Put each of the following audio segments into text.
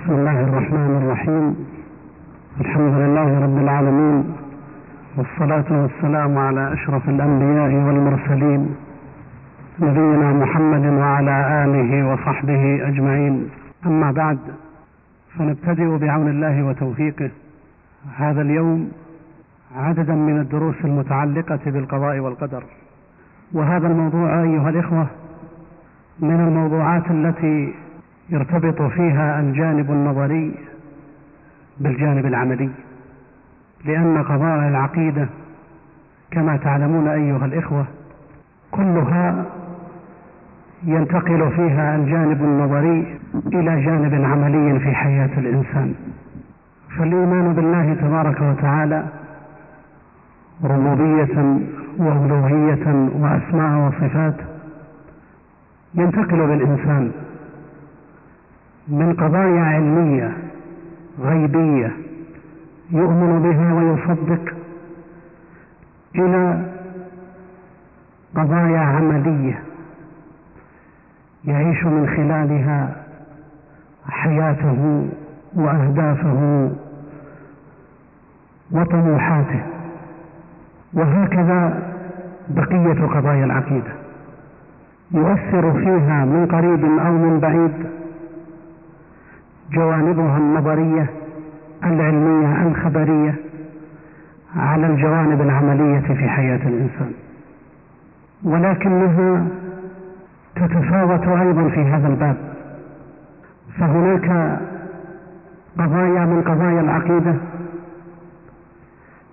بسم الله الرحمن الرحيم. الحمد لله رب العالمين والصلاة والسلام على أشرف الأنبياء والمرسلين نبينا محمد وعلى آله وصحبه أجمعين. أما بعد فنبتدئ بعون الله وتوفيقه. هذا اليوم عددا من الدروس المتعلقة بالقضاء والقدر. وهذا الموضوع أيها الإخوة من الموضوعات التي يرتبط فيها الجانب النظري بالجانب العملي لأن قضايا العقيدة كما تعلمون أيها الإخوة كلها ينتقل فيها الجانب النظري إلى جانب عملي في حياة الإنسان. فالإيمان بالله تبارك وتعالى ربوبية وألوهية وأسماء وصفات ينتقل بالإنسان من قضايا علمية غيبية يؤمن بها ويصدق إلى قضايا عملية يعيش من خلالها حياته وأهدافه وطموحاته. وهكذا بقية قضايا العقيدة. يؤثر فيها من قريب أو من بعيد جوانبها النظرية العلمية الخبرية على الجوانب العملية في حياة الإنسان. ولكنها تتفاوت أيضا في هذا الباب. فهناك قضايا من قضايا العقيدة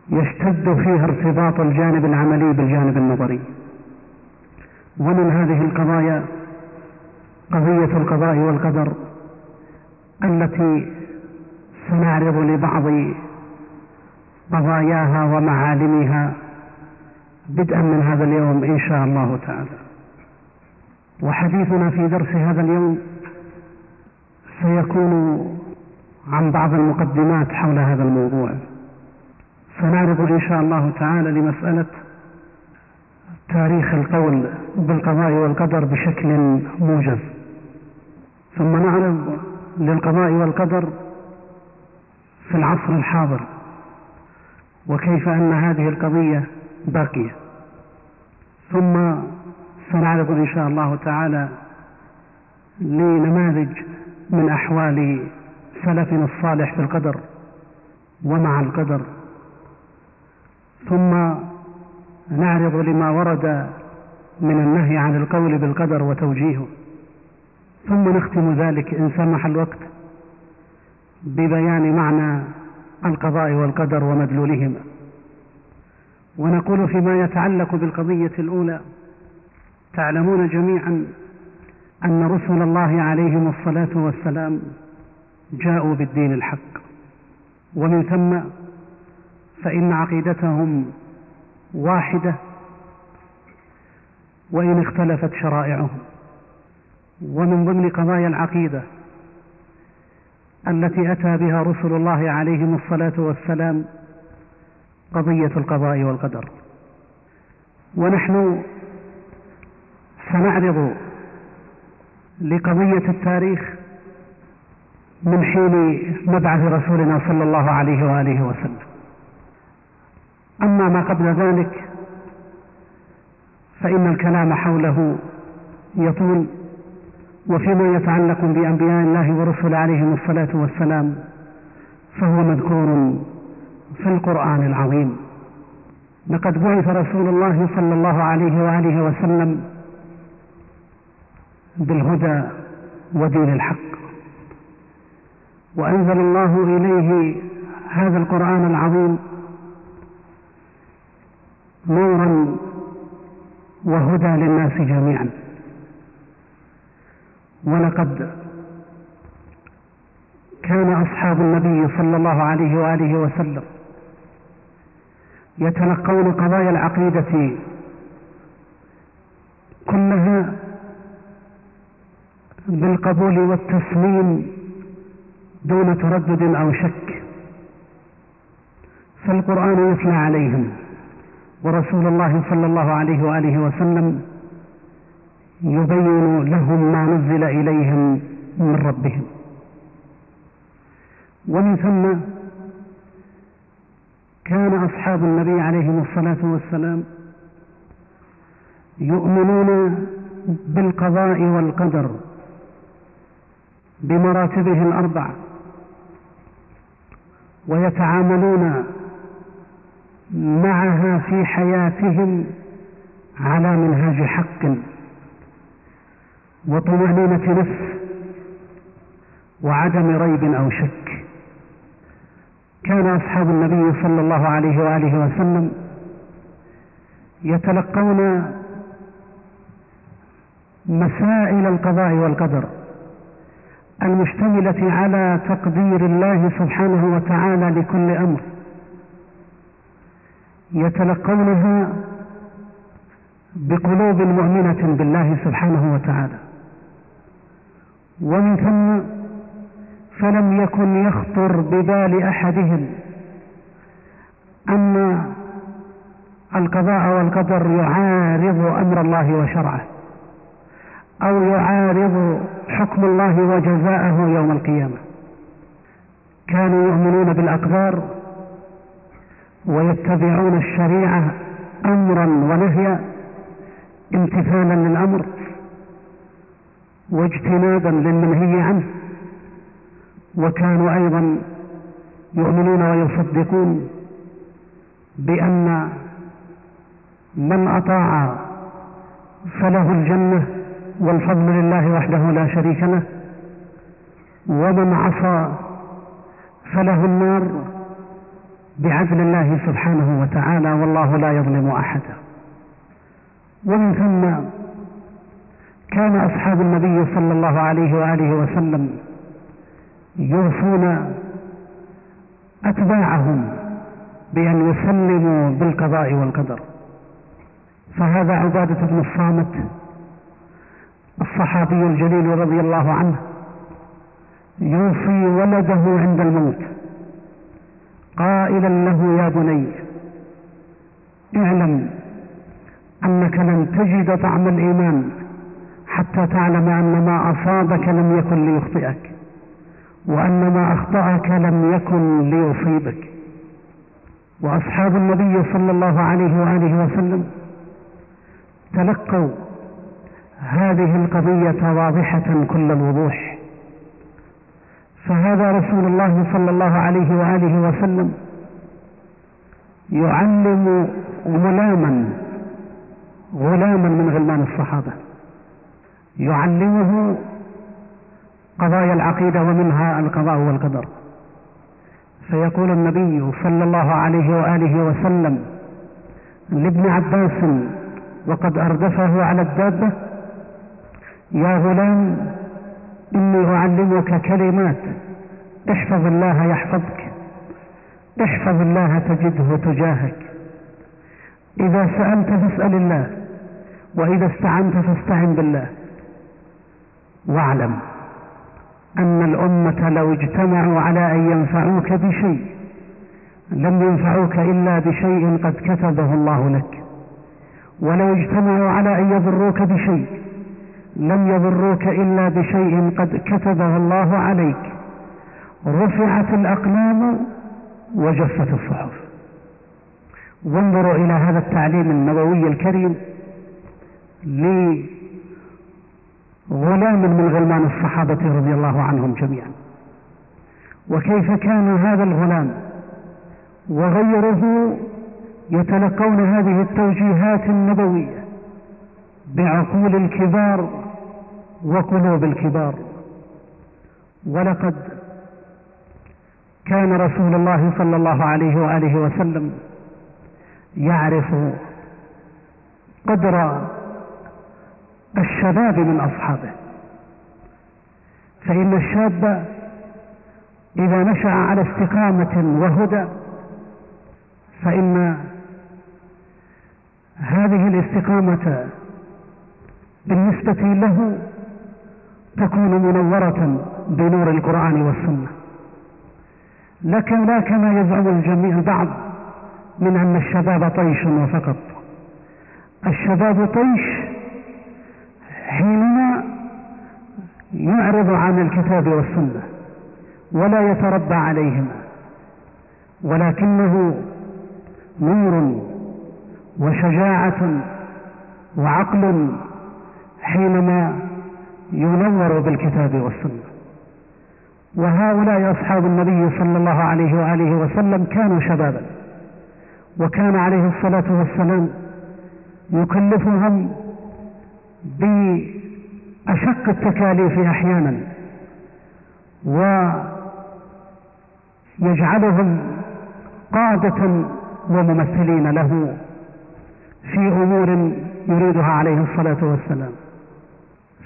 يشتد فيها ارتباط الجانب العملي بالجانب النظري. ومن هذه القضايا قضية القضاء والقدر. التي سنعرض لبعض قضاياها ومعالمها بدءا من هذا اليوم إن شاء الله تعالى. وحديثنا في درس هذا اليوم سيكون عن بعض المقدمات حول هذا الموضوع. سنعرض إن شاء الله تعالى لمسألة تاريخ القول بالقضاء والقدر بشكل موجز. ثم نعرض للقضاء والقدر في العصر الحاضر وكيف أن هذه القضية باقية. ثم سنعرض إن شاء الله تعالى لنماذج من أحوال سلفنا الصالح في القدر ومع القدر. ثم نعرض لما ورد من النهي عن القول بالقدر وتوجيهه. ثم نختم ذلك إن سمح الوقت ببيان معنى القضاء والقدر ومدلولهما. ونقول فيما يتعلق بالقضية الأولى تعلمون جميعا أن رسل الله عليهم الصلاة والسلام جاءوا بالدين الحق. ومن ثم فإن عقيدتهم واحدة وإن اختلفت شرائعهم. ومن ضمن قضايا العقيدة التي أتى بها رسل الله عليهم الصلاة والسلام قضية القضاء والقدر. ونحن سنعرض لقضية التاريخ من حين مبعث رسولنا صلى الله عليه وآله وسلم. أما ما قبل ذلك فإن الكلام حوله يطول وفيما يتعلق بأنبياء الله ورسل عليهم الصلاة والسلام فهو مذكور في القرآن العظيم. لقد بعث رسول الله صلى الله عليه وآله وسلم بالهدى ودين الحق. وأنزل الله إليه هذا القرآن العظيم نورا وهدى للناس جميعا. ولقد كان أصحاب النبي صلى الله عليه وآله وسلم يتلقون قضايا العقيدة كلها بالقبول والتسليم دون تردد أو شك فالقرآن يتلى عليهم ورسول الله صلى الله عليه وآله وسلم يبين لهم ما نزل إليهم من ربهم. ومن ثم كان أصحاب النبي عليهم الصلاة والسلام يؤمنون بالقضاء والقدر بمراتبه الأربع ويتعاملون معها في حياتهم على منهاج حق. وطمأنينة نفس وعدم ريب أو شك. كان أصحاب النبي صلى الله عليه وآله وسلم يتلقون مسائل القضاء والقدر المشتملة على تقدير الله سبحانه وتعالى لكل أمر يتلقونها بقلوب مؤمنة بالله سبحانه وتعالى. ومن ثم فلم يكن يخطر ببال أحدهم. أن القضاء والقدر يعارض أمر الله وشرعه أو يعارض حكم الله وجزاءه يوم القيامة. كانوا يؤمنون بالأقدار ويتبعون الشريعة أمرا ونهيا امتثالا للأمر. واجتنابا للمنهي عنه. وكانوا أيضا يؤمنون ويصدقون بأن من أطاع فله الجنة والفضل لله وحده لا شريك له ومن عصى فله النار بعدل الله سبحانه وتعالى والله لا يظلم أحدا. ومن ثم كان أصحاب النبي صلى الله عليه وآله وسلم يوصون أتباعهم بأن يسلموا بالقضاء والقدر. فهذا عبادة بن الصامت الصحابي الجليل رضي الله عنه يوصي ولده عند الموت. قائلا له يا بني اعلم أنك لن تجد طعم الإيمان حتى تعلم أن ما أصابك لم يكن ليخطئك وأن ما أخطأك لم يكن ليصيبك. وأصحاب النبي صلى الله عليه وآله وسلم تلقوا هذه القضية واضحة كل الوضوح. فهذا رسول الله صلى الله عليه وآله وسلم يعلم غلاما غلاما من غلمان الصحابة. يعلمه قضايا العقيدة ومنها القضاء والقدر. فيقول النبي صلى الله عليه وآله وسلم لابن عباس وقد أردفه على الدابة يا غلام إني أعلمك كلمات احفظ الله يحفظك احفظ الله تجده تجاهك. إذا سألت فاسأل الله وإذا استعنت فاستعن بالله. واعلم أن الأمة لو اجتمعوا على أن ينفعوك بشيء لم ينفعوك إلا بشيء قد كتبه الله لك. ولو اجتمعوا على أن يضروك بشيء لم يضروك إلا بشيء قد كتبه الله عليك. رفعت الأقلام وجفت الصحف. وانظروا إلى هذا التعليم النبوي الكريم لغلام من غلمان الصحابة رضي الله عنهم جميعا. وكيف كان هذا الغلام؟ وغيره يتلقون هذه التوجيهات النبوية بعقول الكبار وقلوب الكبار. ولقد كان رسول الله صلى الله عليه وآله وسلم يعرف قدر الشباب من أصحابه. فإن الشاب إذا نشأ على استقامة وهدى فإن هذه الاستقامة بالنسبة له تكون منورة بنور القرآن والسنة. لكن لا كما يزعم الجميع البعض من أن الشباب طيش وفقط. الشباب طيش حينما يعرض عن الكتاب والسنة ولا يتربى عليهما ولكنه نور وشجاعة وعقل حينما ينور بالكتاب والسنة. وهؤلاء أصحاب النبي صلى الله عليه وآله وسلم كانوا شبابا وكان عليه الصلاة والسلام يكلفهم بأشق التكاليف أحيانا ويجعلهم قادة وممثلين له في أمور يريدها عليه الصلاة والسلام.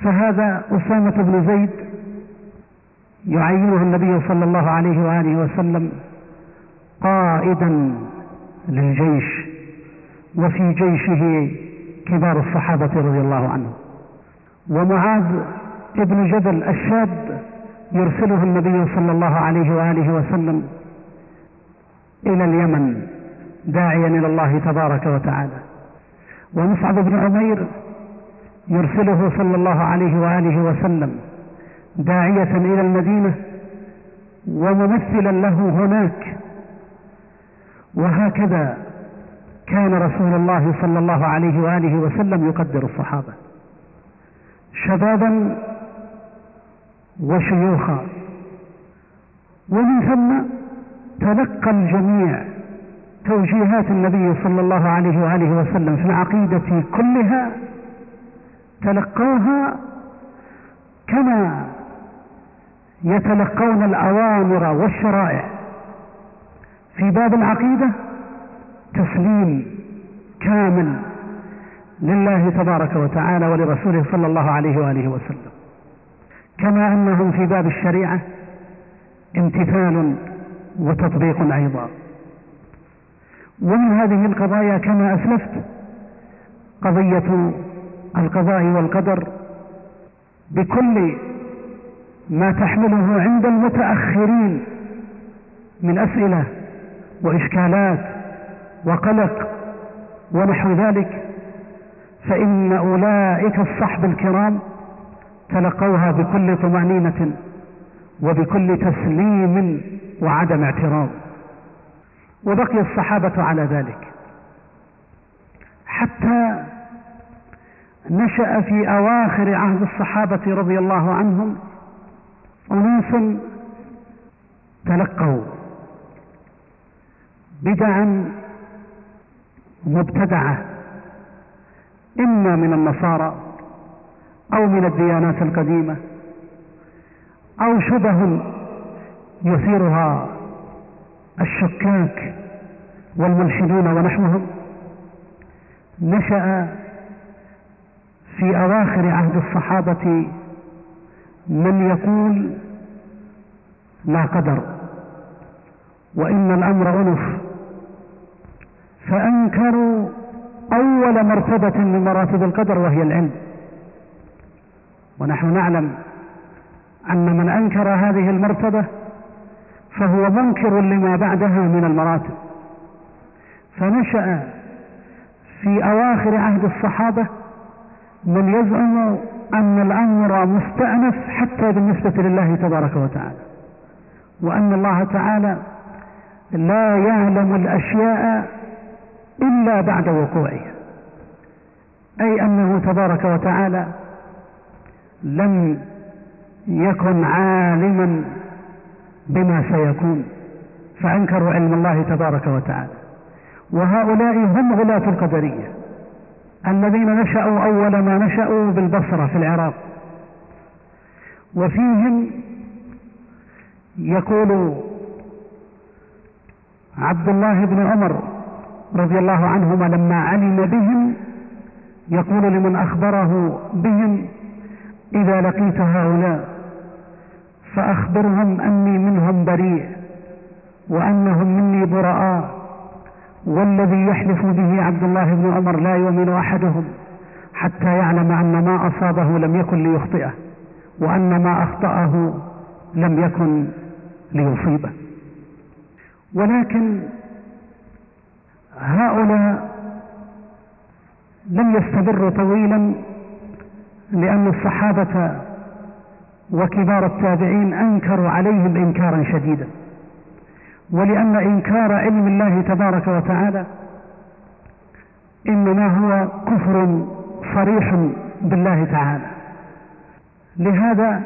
فهذا أسامة بن زيد يعينه النبي صلى الله عليه وآله وسلم قائدا للجيش وفي جيشه كبار الصحابة رضي الله عنهم. ومعاذ ابن جبل الشاب يرسله النبي صلى الله عليه وآله وسلم إلى اليمن داعيا إلى الله تبارك وتعالى. ومصعب بن عمير يرسله صلى الله عليه وآله وسلم داعية إلى المدينة وممثلا له هناك. وهكذا كان رسول الله صلى الله عليه وآله وسلم يقدر الصحابة. شبابا وشيوخا. ومن ثم تلقى الجميع توجيهات النبي صلى الله عليه وآله وسلم في العقيدة كلها تلقوها كما يتلقون الأوامر والشرائع في باب العقيدة تسليم كامل لله تبارك وتعالى ولرسوله صلى الله عليه وآله وسلم. كما أنهم في باب الشريعة امتثال وتطبيق أيضا. ومن هذه القضايا كما أسلفت قضية القضاء والقدر بكل ما تحمله عند المتأخرين من أسئلة وإشكالات وقلق ونحو ذلك فإن أولئك الصحب الكرام تلقوها بكل طمأنينة وبكل تسليم وعدم اعتراض. وبقي الصحابة على ذلك. حتى نشأ في أواخر عهد الصحابة رضي الله عنهم أناس تلقوا بدعا مبتدعة إما من النصارى أو من الديانات القديمة أو شبه يثيرها الشكاك والملحدون ونحوهم. نشأ في أواخر عهد الصحابة من يقول لا قدر وإن الأمر أنف. فأنكروا أول مرتبة من مراتب القدر وهي العلم. ونحن نعلم أن من أنكر هذه المرتبة فهو منكر لما بعدها من المراتب. فنشأ في أواخر عهد الصحابة من يزعم أن الأمر مستأنف حتى بالنسبة لله تبارك وتعالى وأن الله تعالى لا يعلم الأشياء إلا بعد وقوعها. أي أنه تبارك وتعالى لم يكن عالما بما سيكون فأنكروا علم الله تبارك وتعالى. وهؤلاء هم غلاة القدرية الذين نشأوا أول ما نشأوا بالبصرة في العراق. وفيهم يقول عبد الله بن عمر رضي الله عنهما لما علم بهم يقول لمن أخبره بهم إذا لقيت هؤلاء فأخبرهم أني منهم بريء وأنهم مني براء والذي يحلف به عبد الله بن عمر لا يؤمن أحدهم حتى يعلم أن ما أصابه لم يكن ليخطئه وأن ما أخطأه لم يكن ليصيبه. ولكن هؤلاء لم يستمروا طويلا لأن الصحابة وكبار التابعين أنكروا عليهم إنكارا شديدا ولأن إنكار علم الله تبارك وتعالى إنما هو كفر صريح بالله تعالى. لهذا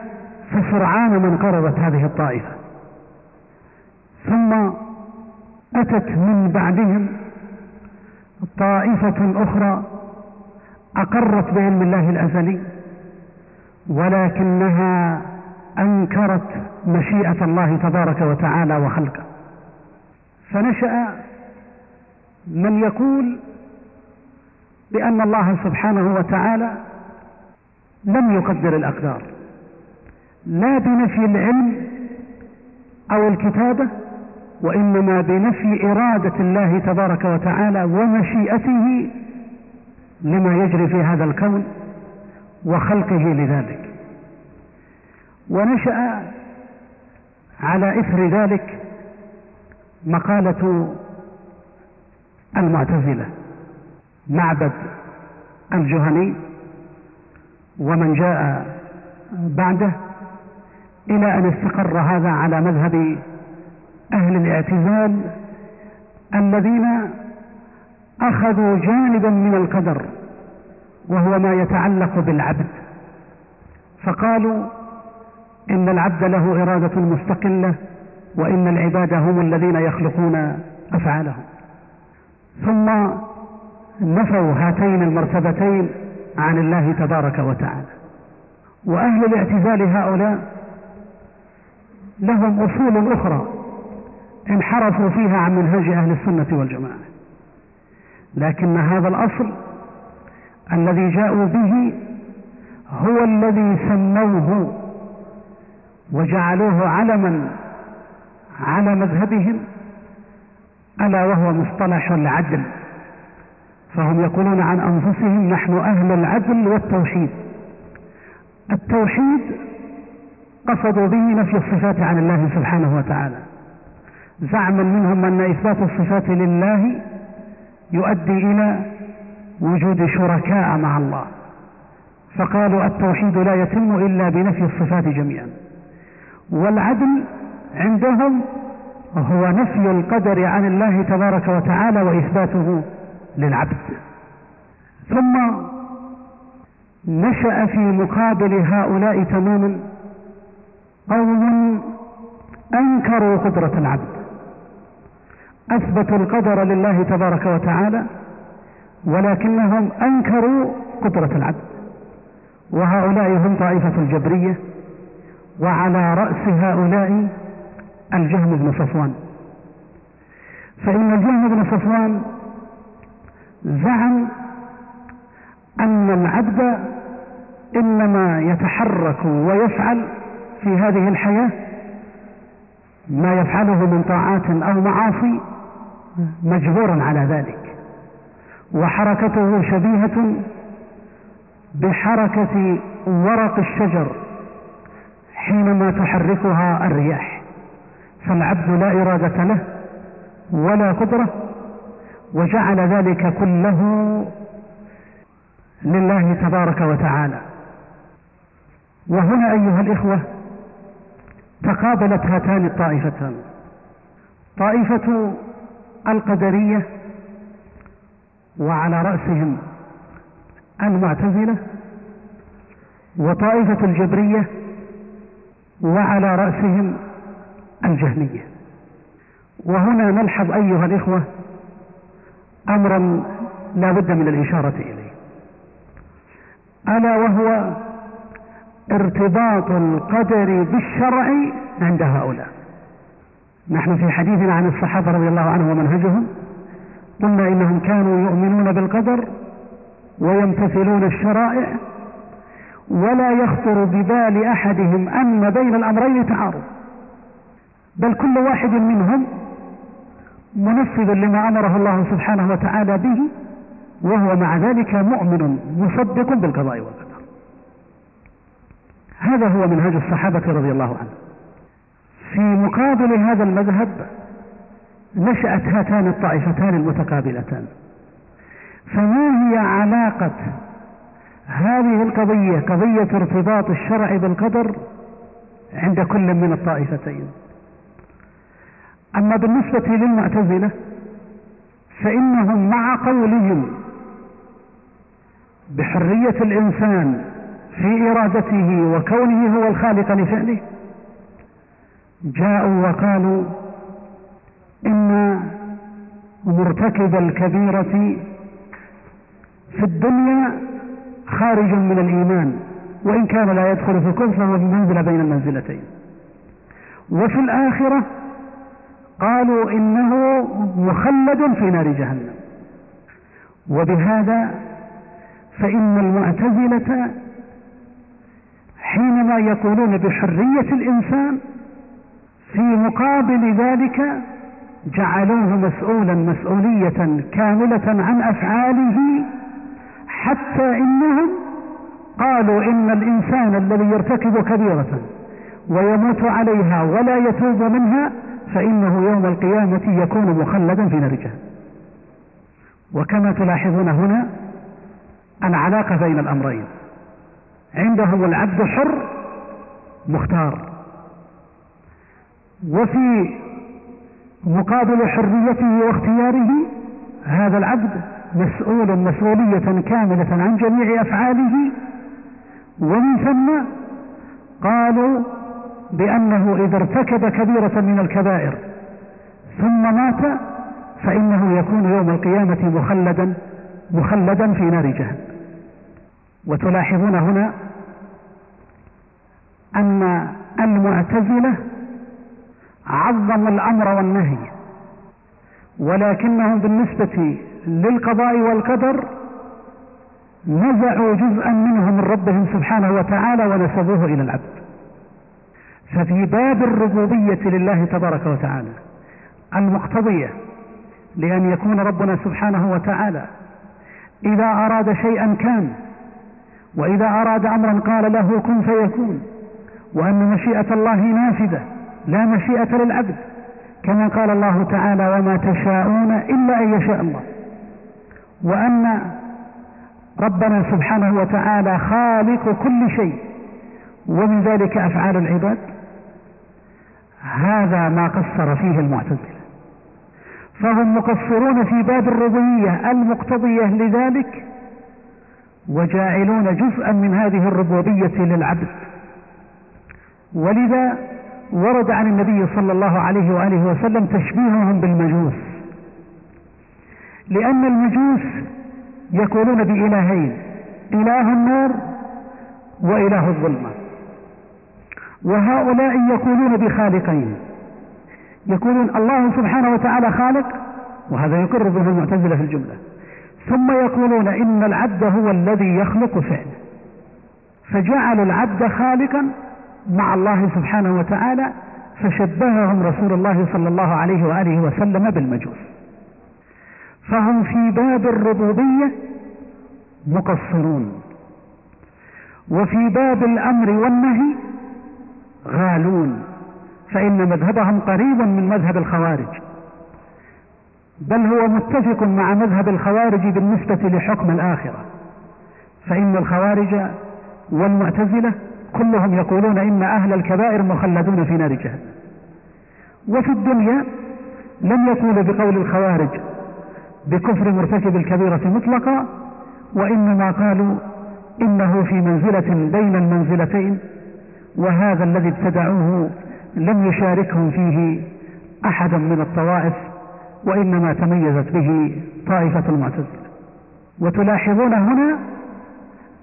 فسرعان من قرضت هذه الطائفة. ثم أتت من بعدهم طائفة أخرى أقرت بعلم الله الأزلي ولكنها أنكرت مشيئة الله تبارك وتعالى وخلقه. فنشأ من يقول بأن الله سبحانه وتعالى لم يقدر الأقدار لا بنفي العلم أو الكتابة وإنما بنفي إرادة الله تبارك وتعالى ومشيئته لما يجري في هذا الكون وخلقه لذلك. ونشأ على إثر ذلك مقالة المعتزلة معبد الجهني ومن جاء بعده إلى أن استقر هذا على مذهب أهل الاعتزال الذين أخذوا جانبا من القدر وهو ما يتعلق بالعبد. فقالوا إن العبد له إرادة مستقلة وإن العباد هم الذين يخلقون أفعالهم. ثم نفوا هاتين المرتبتين عن الله تبارك وتعالى. وأهل الاعتزال هؤلاء لهم أصول أخرى. انحرفوا فيها عن منهج أهل السنة والجماعة. لكن هذا الأصل الذي جاءوا به هو الذي سموه وجعلوه علما على مذهبهم ألا وهو مصطلح العدل. فهم يقولون عن أنفسهم نحن أهل العدل والتوحيد. التوحيد قصدوا به نفي الصفات عن الله سبحانه وتعالى. زعما منهم أن إثبات الصفات لله يؤدي إلى وجود شركاء مع الله. فقالوا التوحيد لا يتم إلا بنفي الصفات جميعا. والعدل عندهم هو نفي القدر عن الله تبارك وتعالى وإثباته للعبد. ثم نشأ في مقابل هؤلاء تماما قوم أنكروا قدرة العبد. أثبتوا القدر لله تبارك وتعالى ولكنهم أنكروا قدرة العبد وهؤلاء هم طائفة الجبرية وعلى رأس هؤلاء الجهم بن صفوان. فإن الجهم بن صفوان زعم أن العبد إنما يتحرك ويفعل في هذه الحياة ما يفعله من طاعات أو معاصي مجبورا على ذلك وحركته شبيهة بحركة ورق الشجر حينما تحركها الرياح فالعبد لا إرادة له ولا قدرة وجعل ذلك كله لله تبارك وتعالى. وهنا أيها الإخوة تقابلت هاتان الطائفتان. طائفة القدرية وعلى رأسهم المعتزلة وطائفة الجبرية وعلى رأسهم الجهمية. وهنا نلحظ أيها الإخوة أمرا لا بد من الإشارة إليه ألا وهو ارتباط القدر بالشرع عند هؤلاء. نحن في حديثنا عن الصحابة رضي الله عنهم ومنهجهم قلنا إنهم كانوا يؤمنون بالقدر ويمتثلون الشرائع ولا يخطر ببال أحدهم أن بين الأمرين تعارض. بل كل واحد منهم منفذ لما أمره الله سبحانه وتعالى به وهو مع ذلك مؤمن مصدق بالقضاء والقدر. هذا هو منهج الصحابة رضي الله عنهم. في مقابل هذا المذهب نشأت هاتان الطائفتان المتقابلتان. فما هي علاقة هذه القضية قضية ارتباط الشرع بالقدر عند كل من الطائفتين؟ أما بالنسبة للمعتزلة فإنهم مع قولهم بحرية الإنسان في إرادته وكونه هو الخالق لفعله جاءوا وقالوا إن مرتكب الكبيرة في الدنيا خارج من الإيمان وإن كان لا يدخل في الكفر فهو بمنزلة بين المنزلتين. وفي الآخرة قالوا إنه مخلد في نار جهنم. وبهذا فإن المعتزلة حينما يقولون بحرية الإنسان في مقابل ذلك جعلوه مسؤولا مسؤولية كاملة عن أفعاله حتى إنهم قالوا إن الإنسان الذي يرتكب كبيرة ويموت عليها ولا يتوب منها فإنه يوم القيامة يكون مخلدا في نار جهنم وكما تلاحظون هنا العلاقة بين الأمرين. عندهم العبد حر مختار. وفي مقابل حريته واختياره هذا العبد مسؤول مسؤولية كاملة عن جميع أفعاله. ومن ثم قالوا بأنه إذا ارتكب كبيرة من الكبائر ثم مات فإنه يكون يوم القيامة مخلدا مخلدا في نار جهنم. وتلاحظون هنا أن المعتزلة عظموا الأمر والنهي. ولكنهم بالنسبة للقضاء والقدر نزعوا جزءا منه من ربهم سبحانه وتعالى ونسبوه إلى العبد. ففي باب الربوبية لله تبارك وتعالى المقتضية لأن يكون ربنا سبحانه وتعالى إذا أراد شيئا كان وإذا أراد أمرا قال له كن فيكون وأن مشيئة الله نافذة لا مشيئة للعبد كما قال الله تعالى وما تشاءون إلا أن يشاء الله. وأن ربنا سبحانه وتعالى خالق كل شيء ومن ذلك أفعال العباد. هذا ما قصر فيه المعتزلة. فهم مقصرون في باب الربوبية المقتضية لذلك وجاعلون جزءا من هذه الربوبية للعبد. ولذا ورد عن النبي صلى الله عليه وآله وسلم تشبيههم بالمجوس. لأن المجوس يقولون بإلهين إله النور وإله الظلمة. وهؤلاء يقولون بخالقين. يقولون الله سبحانه وتعالى خالق وهذا يقر به المعتزلة في الجملة. ثم يقولون إن العبد هو الذي يخلق فعله فجعلوا العبد خالقا مع الله سبحانه وتعالى فشبههم رسول الله صلى الله عليه وآله وسلم بالمجوس. فهم في باب الربوبية مقصرون. وفي باب الأمر والنهي غالون. فإن مذهبهم قريب من مذهب الخوارج. بل هو متفق مع مذهب الخوارج بالنسبة لحكم الآخرة. فإن الخوارج والمعتزلة كلهم يقولون إن أهل الكبائر مخلدون في نار جهنم. وفي الدنيا لم يقولوا بقول الخوارج بكفر مرتكب الكبيرة مطلقا وإنما قالوا إنه في منزلة بين المنزلتين وهذا الذي ابتدعوه لم يشاركهم فيه أحدا من الطوائف وإنما تميزت به طائفة المعتزلة. وتلاحظون هنا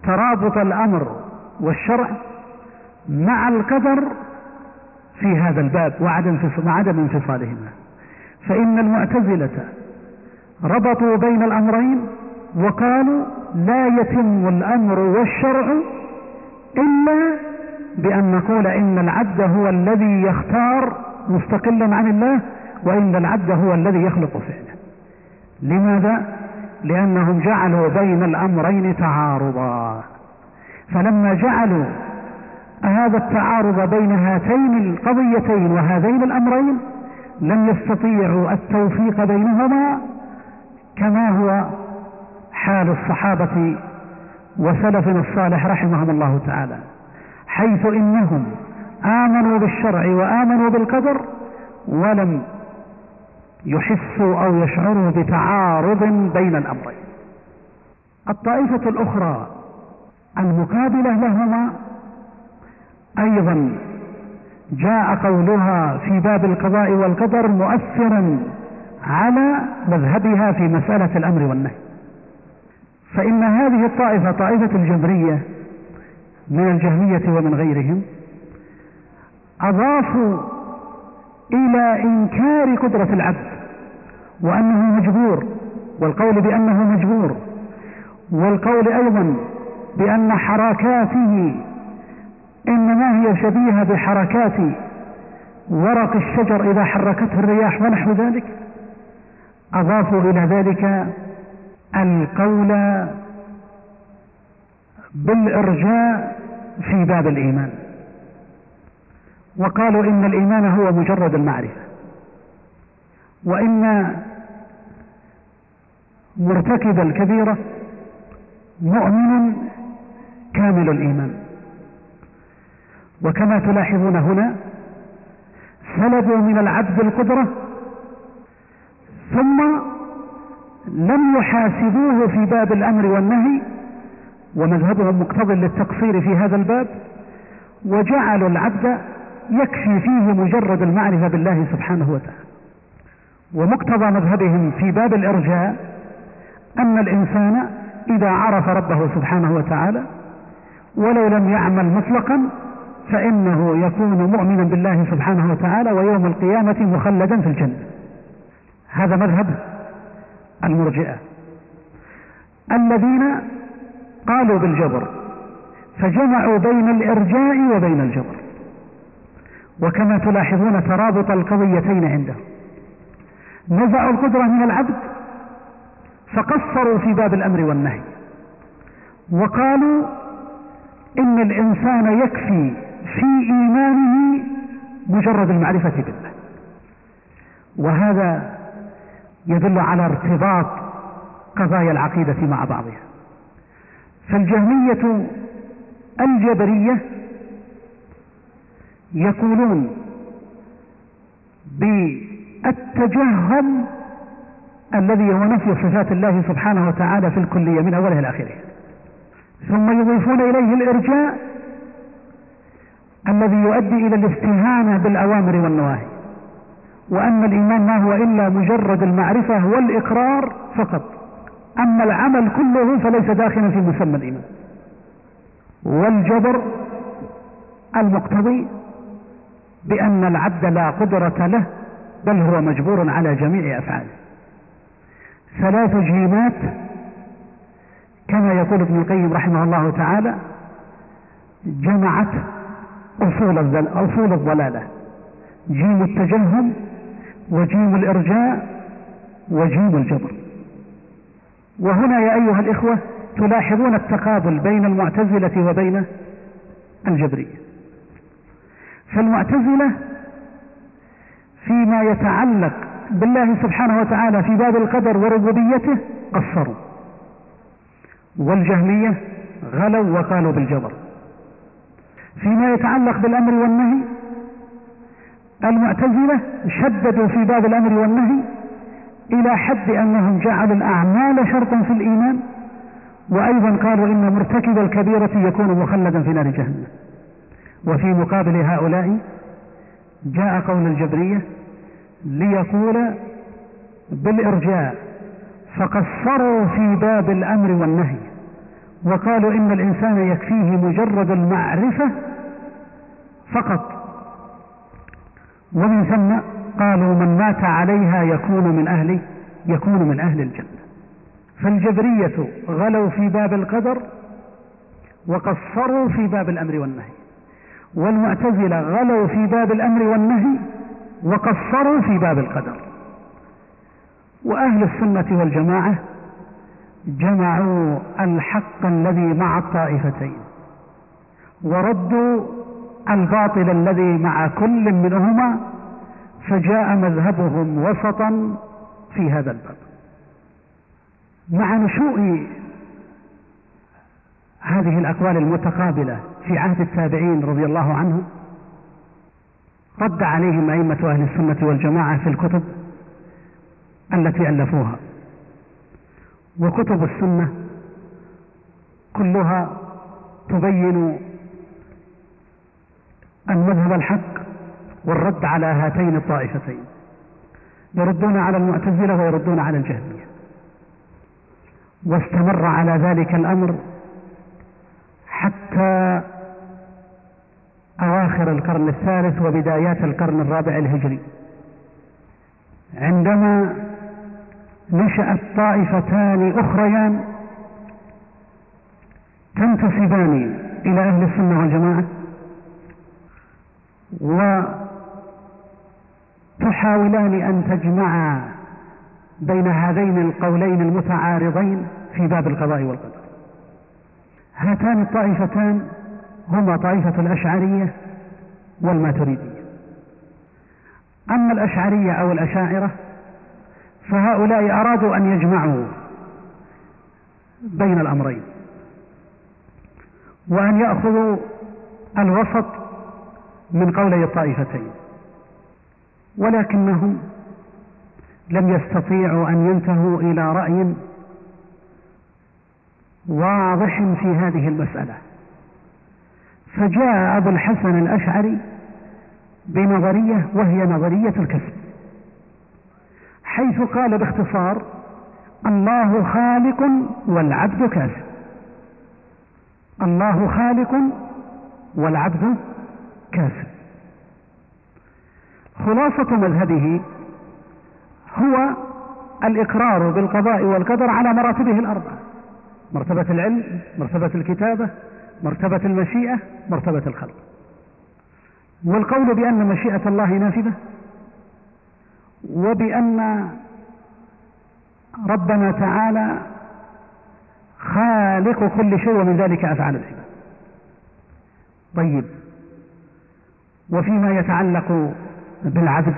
ترابط الأمر والشرع مع القدر في هذا الباب وعدم عدم انفصالهما. فإن المعتزلة ربطوا بين الأمرين وقالوا لا يتم الأمر والشرع إلا بأن نقول إن العبد هو الذي يختار مستقلا عن الله وإن العبد هو الذي يخلق فعله. لماذا؟ لأنهم جعلوا بين الأمرين تعارضا. فلما جعلوا هذا التعارض بين هاتين القضيتين وهذين الأمرين لم يستطيعوا التوفيق بينهما كما هو حال الصحابة وسلفنا الصالح رحمهم الله تعالى حيث إنهم آمنوا بالشرع وآمنوا بالقدر ولم يحسوا أو يشعروا بتعارض بين الأمرين. الطائفة الأخرى المقابلة لهما أيضا جاء قولها في باب القضاء والقدر مؤثرا على مذهبها في مسألة الأمر والنهي. فإن هذه الطائفة طائفة الجبرية من الجهمية ومن غيرهم أضافوا إلى إنكار قدرة العبد وأنه مجبور والقول بأنه مجبور والقول أيضا بأن حركاته إنما هي شبيهة بحركات ورق الشجر إذا حركته الرياح ونحو ذلك. أضافوا إلى ذلك القول بالإرجاء في باب الإيمان. وقالوا إن الإيمان هو مجرد المعرفة وإن مرتكب الكبيرة مؤمن كامل الإيمان. وكما تلاحظون هنا سلبوا من العبد القدرة ثم لم يحاسبوه في باب الأمر والنهي ومذهبهم مقتض للتقصير في هذا الباب وجعلوا العبد يكفي فيه مجرد المعرفة بالله سبحانه وتعالى. ومقتضى مذهبهم في باب الإرجاء أن الإنسان إذا عرف ربه سبحانه وتعالى ولو لم يعمل مطلقا فإنه يكون مؤمنا بالله سبحانه وتعالى ويوم القيامة مخلدا في الجنة. هذا مذهب المرجئة. الذين قالوا بالجبر فجمعوا بين الإرجاء وبين الجبر. وكما تلاحظون ترابط القضيتين عندهم نزعوا القدرة من العبد فقصروا في باب الأمر والنهي. وقالوا إن الإنسان يكفي في إيمانه مجرد المعرفة بالله. وهذا يدل على ارتباط قضايا العقيدة مع بعضها فالجهمية الجبرية يقولون بالتجهم الذي هو نفي صفات الله سبحانه وتعالى في الكلية من أولها إلى آخره. ثم يضيفون إليه الإرجاء الذي يؤدي إلى الاستهانة بالأوامر والنواهي. وأن الإيمان ما هو إلا مجرد المعرفة والإقرار فقط. أما العمل كله فليس داخلا في مسمى الإيمان. والجبر المقتضي بأن العبد لا قدرة له بل هو مجبور على جميع أفعاله. ثلاث جيمات كما يقول ابن القيم رحمه الله تعالى جمعت أصول أصول الضلالة. جيم التجهم وجيم الإرجاء وجيم الجبر. وهنا يا أيها الإخوة تلاحظون التقابل بين المعتزلة وبين الجبرية. فالمعتزلة فيما يتعلق بالله سبحانه وتعالى في باب القدر وربوبيته قصروا. والجهمية غلوا وقالوا بالجبر. فيما يتعلق بالأمر والنهي. المعتزلة شددوا في باب الأمر والنهي إلى حد أنهم جعلوا الأعمال شرطا في الإيمان وأيضا قالوا إن مرتكب الكبيرة يكون مخلدا في نار جهنم. وفي مقابل هؤلاء جاء قول الجبرية ليقول بالإرجاء فقصروا في باب الأمر والنهي. وقالوا إن الإنسان يكفيه مجرد المعرفة فقط. ومن ثم قالوا من مات عليها يكون من أهل يكون من أهل الجنة. فالجبرية غلوا في باب القدر وقصروا في باب الأمر والنهي. والمعتزلة غلوا في باب الأمر والنهي وقصروا في باب القدر. وأهل السنة والجماعة جمعوا الحق الذي مع الطائفتين وردوا الباطل الذي مع كل منهما فجاء مذهبهم وسطا في هذا الباب. مع نشوء هذه الأقوال المتقابلة في عهد التابعين رضي الله عنهم رد عليهم أئمة أهل السنة والجماعة في الكتب التي ألفوها. وكتب السنة كلها تبين المذهب الحق والرد على هاتين الطائفتين. يردون على المعتزلة ويردون على الجهمية. واستمر على ذلك الأمر حتى أواخر القرن الثالث وبدايات القرن الرابع الهجري. عندما نشأت طائفتان أخريان تنتسبان إلى أهل السنة والجماعة وتحاولان أن تجمعا بين هذين القولين المتعارضين في باب القضاء والقدر. هاتان الطائفتان هما طائفة الأشعرية والماتريدية. أما الأشعرية أو الأشاعرة فهؤلاء أرادوا أن يجمعوا بين الأمرين وأن يأخذوا الوسط من قولي الطائفتين ولكنهم لم يستطيعوا أن ينتهوا إلى رأي واضح في هذه المسألة. فجاء أبو الحسن الأشعري بنظرية وهي نظرية الكسب. حيث قال باختصار الله خالق والعبد كاسب الله خالق والعبد كاسب خلاصة مذهبه هو الإقرار بالقضاء والقدر على مراتبه الأربعة مرتبة العلم مرتبة الكتابة مرتبة المشيئة مرتبة الخلق. والقول بأن مشيئة الله نافذة وبأن ربنا تعالى خالق كل شيء ومن ذلك أفعال العباد. طيب وفيما يتعلق بالعبد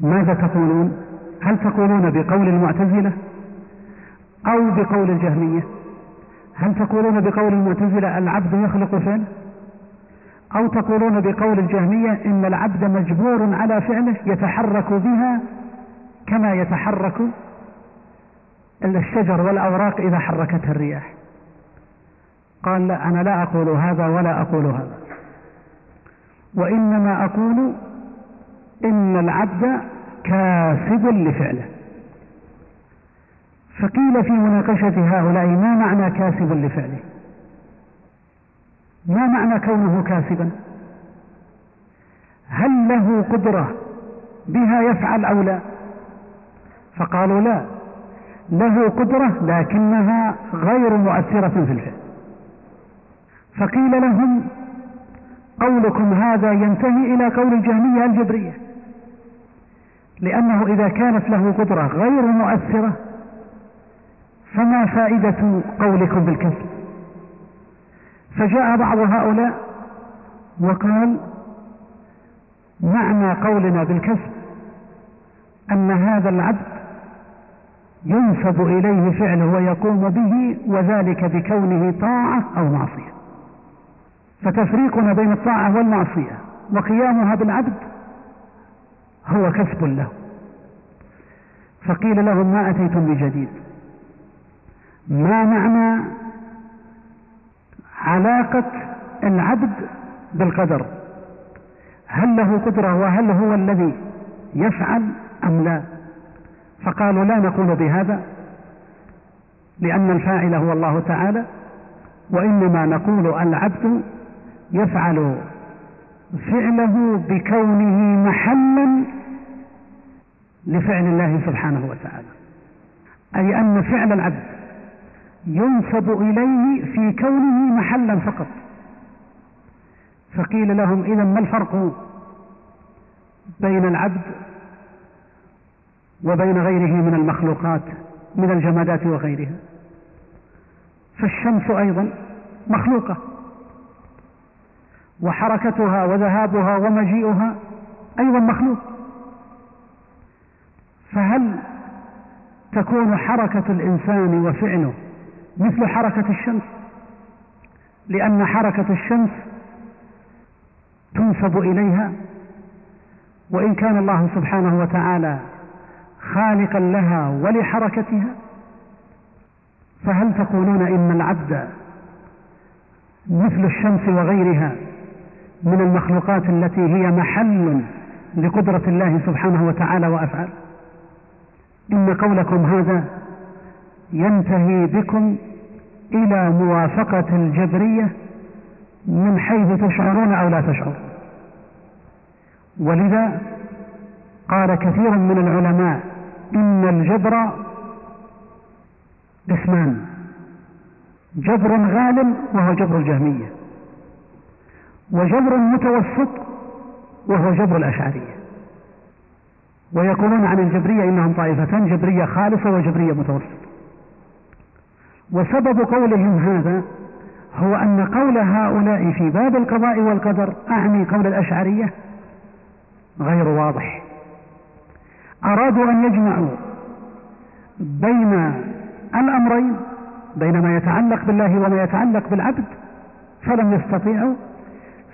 ماذا تقولون؟ هل تقولون بقول المعتزلة أو بقول الجهمية؟ هل تقولون بقول المعتزلة العبد يخلق فعل أو تقولون بقول الجهمية إن العبد مجبور على فعله يتحرك بها كما يتحرك الشجر والأوراق إذا حركتها الرياح. قال لا أنا لا أقول هذا ولا أقول هذا. وإنما أقول إن العبد كاسب لفعله. فقيل في مناقشة هؤلاء ما معنى كاسب لفعله؟ ما معنى كونه كاسبا هل له قدرة بها يفعل أو لا؟ فقالوا لا. له قدرة لكنها غير مؤثرة في الفعل. فقيل لهم قولكم هذا ينتهي إلى قول الجهمية الجبرية. لأنه إذا كانت له قدرة غير مؤثرة فما فائدة قولكم بالكسب؟ فجاء بعض هؤلاء وقال معنى قولنا بالكسب أن هذا العبد ينسب إليه فعله ويقوم به وذلك بكونه طاعة أو معصية. فتفريقنا بين الطاعة والمعصية وقيامها بالعبد هو كسب له. فقيل لهم ما أتيتم بجديد؟ ما معنى علاقة العبد بالقدر. هل له قدرة وهل هو الذي يفعل أم لا؟ فقالوا لا نقول بهذا لأن الفاعل هو الله تعالى وإنما نقول العبد يفعل فعله بكونه محلا لفعل الله سبحانه وتعالى. أي أن فعل العبد ينسب إليه في كونه محلا فقط. فقيل لهم إذا ما الفرق بين العبد وبين غيره من المخلوقات من الجمادات وغيرها؟ فالشمس أيضا مخلوقة وحركتها وذهابها ومجيئها أيضا مخلوق. فهل تكون حركة الإنسان وفعله مثل حركة الشمس. لأن حركة الشمس تنسب إليها. وإن كان الله سبحانه وتعالى خالقا لها ولحركتها فهل تقولون إن العبد مثل الشمس وغيرها من المخلوقات التي هي محل لقدرة الله سبحانه وتعالى وأفعال إن قولكم هذا ينتهي بكم إلى موافقة الجبرية من حيث تشعرون أو لا تشعرون ولذا قال كثير من العلماء إن الجبر قسمان جبر غالب وهو جبر الجهمية. وجبر متوسط وهو جبر الأشعرية. ويقولون عن الجبرية إنهم طائفتان جبرية خالصة وجبرية متوسطة. وسبب قولهم هذا هو أن قول هؤلاء في باب القضاء والقدر أعني قول الأشعرية غير واضح. أرادوا أن يجمعوا بين الأمرين بين ما يتعلق بالله وما يتعلق بالعبد فلم يستطيعوا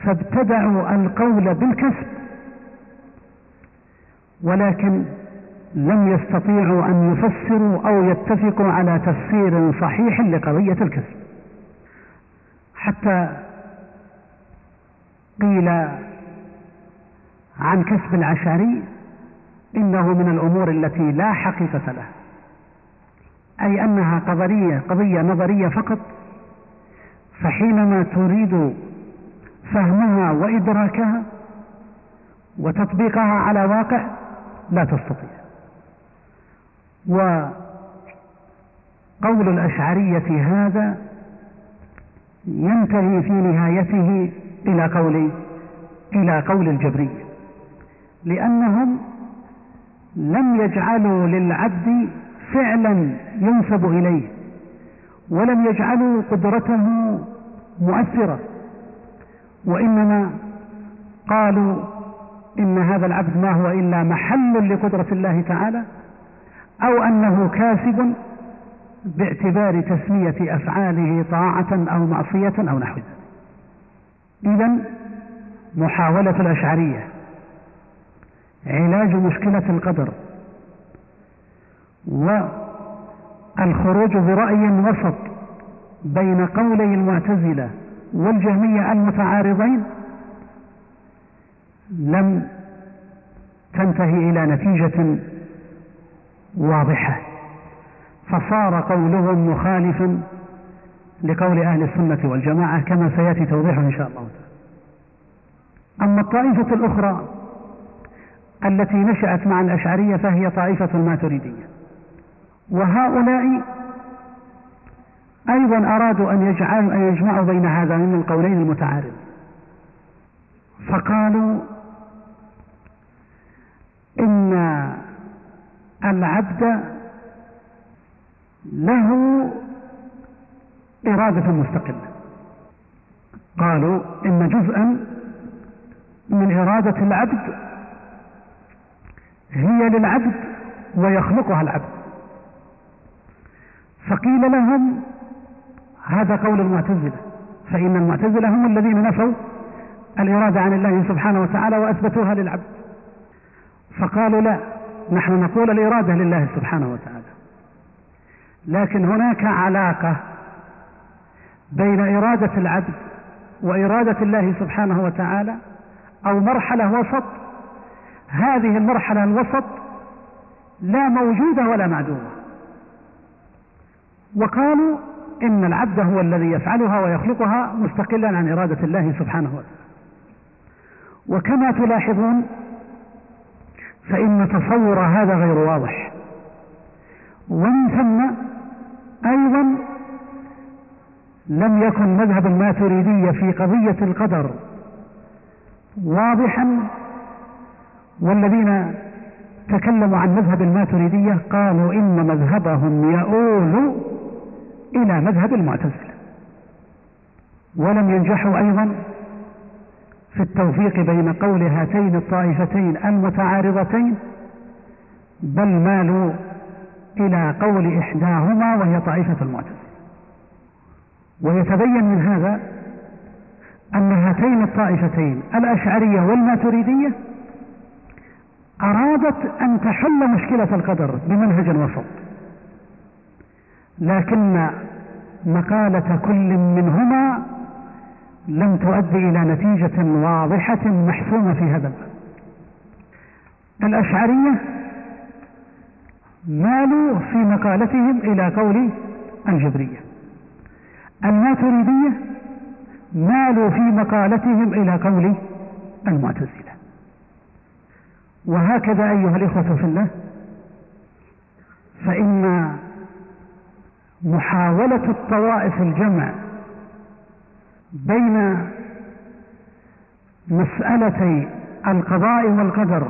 فابتدعوا القول بالكسب. ولكن لم يستطيعوا أن يفسروا أو يتفقوا على تفسير صحيح لقضية الكسب. حتى قيل عن كسب العشاري إنه من الأمور التي لا حقيقة لها أي أنها قضية قضية نظرية فقط فحينما تريد فهمها وإدراكها وتطبيقها على واقع لا تستطيع. وقول الأشعرية هذا ينتهي في نهايته إلى قول إلى قول الجبرية لأنهم لم يجعلوا للعبد فعلا ينسب إليه ولم يجعلوا قدرته مؤثرة وإنما قالوا إن هذا العبد ما هو إلا محل لقدرة الله تعالى أو أنه كاسب باعتبار تسمية أفعاله طاعة أو معصية أو نحو ذلك. إذا محاولة الأشعرية علاج مشكلة القدر والخروج برأي وسط بين قولي المعتزلة والجهمية المتعارضين لم تنتهي إلى نتيجة واضحة. فصار قولهم مخالفا لقول أهل السنة والجماعة كما سيأتي توضيحه إن شاء الله تعالى. أما الطائفة الأخرى التي نشأت مع الأشعرية فهي طائفة الماتريدية. وهؤلاء أيضا أرادوا أن يجعلوا أن يجمعوا بين هذين القولين المتعارض. فقالوا إن العبد له إرادة مستقلة. قالوا إن جزءا من إرادة العبد هي للعبد ويخلقها العبد. فقيل لهم هذا قول المعتزلة فإن المعتزلة هم الذين نفوا الإرادة عن الله سبحانه وتعالى وأثبتوها للعبد. فقالوا لا نحن نقول الإرادة لله سبحانه وتعالى. لكن هناك علاقة بين إرادة العبد وإرادة الله سبحانه وتعالى أو مرحلة وسط. هذه المرحلة الوسط لا موجودة ولا معدومة. وقالوا إن العبد هو الذي يفعلها ويخلقها مستقلا عن إرادة الله سبحانه وتعالى. وكما تلاحظون فإن تصور هذا غير واضح. ومن ثم أيضا لم يكن مذهب الماتريدية في قضية القدر واضحا والذين تكلموا عن مذهب الماتريدية قالوا إن مذهبهم يؤول إلى مذهب المعتزلة. ولم ينجحوا أيضا في التوفيق بين قول هاتين الطائفتين المتعارضتين بل مالوا إلى قول إحداهما وهي طائفة المعتزلة. ويتبين من هذا أن هاتين الطائفتين الأشعرية والماتريدية أرادت أن تحل مشكلة القدر بمنهج وسط لكن مقالة كل منهما لم تؤدي إلى نتيجة واضحة محسومة في هذا الباب. الأشعرية مالوا في مقالتهم إلى قول الجبرية. الماتريدية مالوا في مقالتهم إلى قول المعتزلة. وهكذا أيها الإخوة في الله فإن محاولة الطوائف الجمع بين مسألتي القضاء والقدر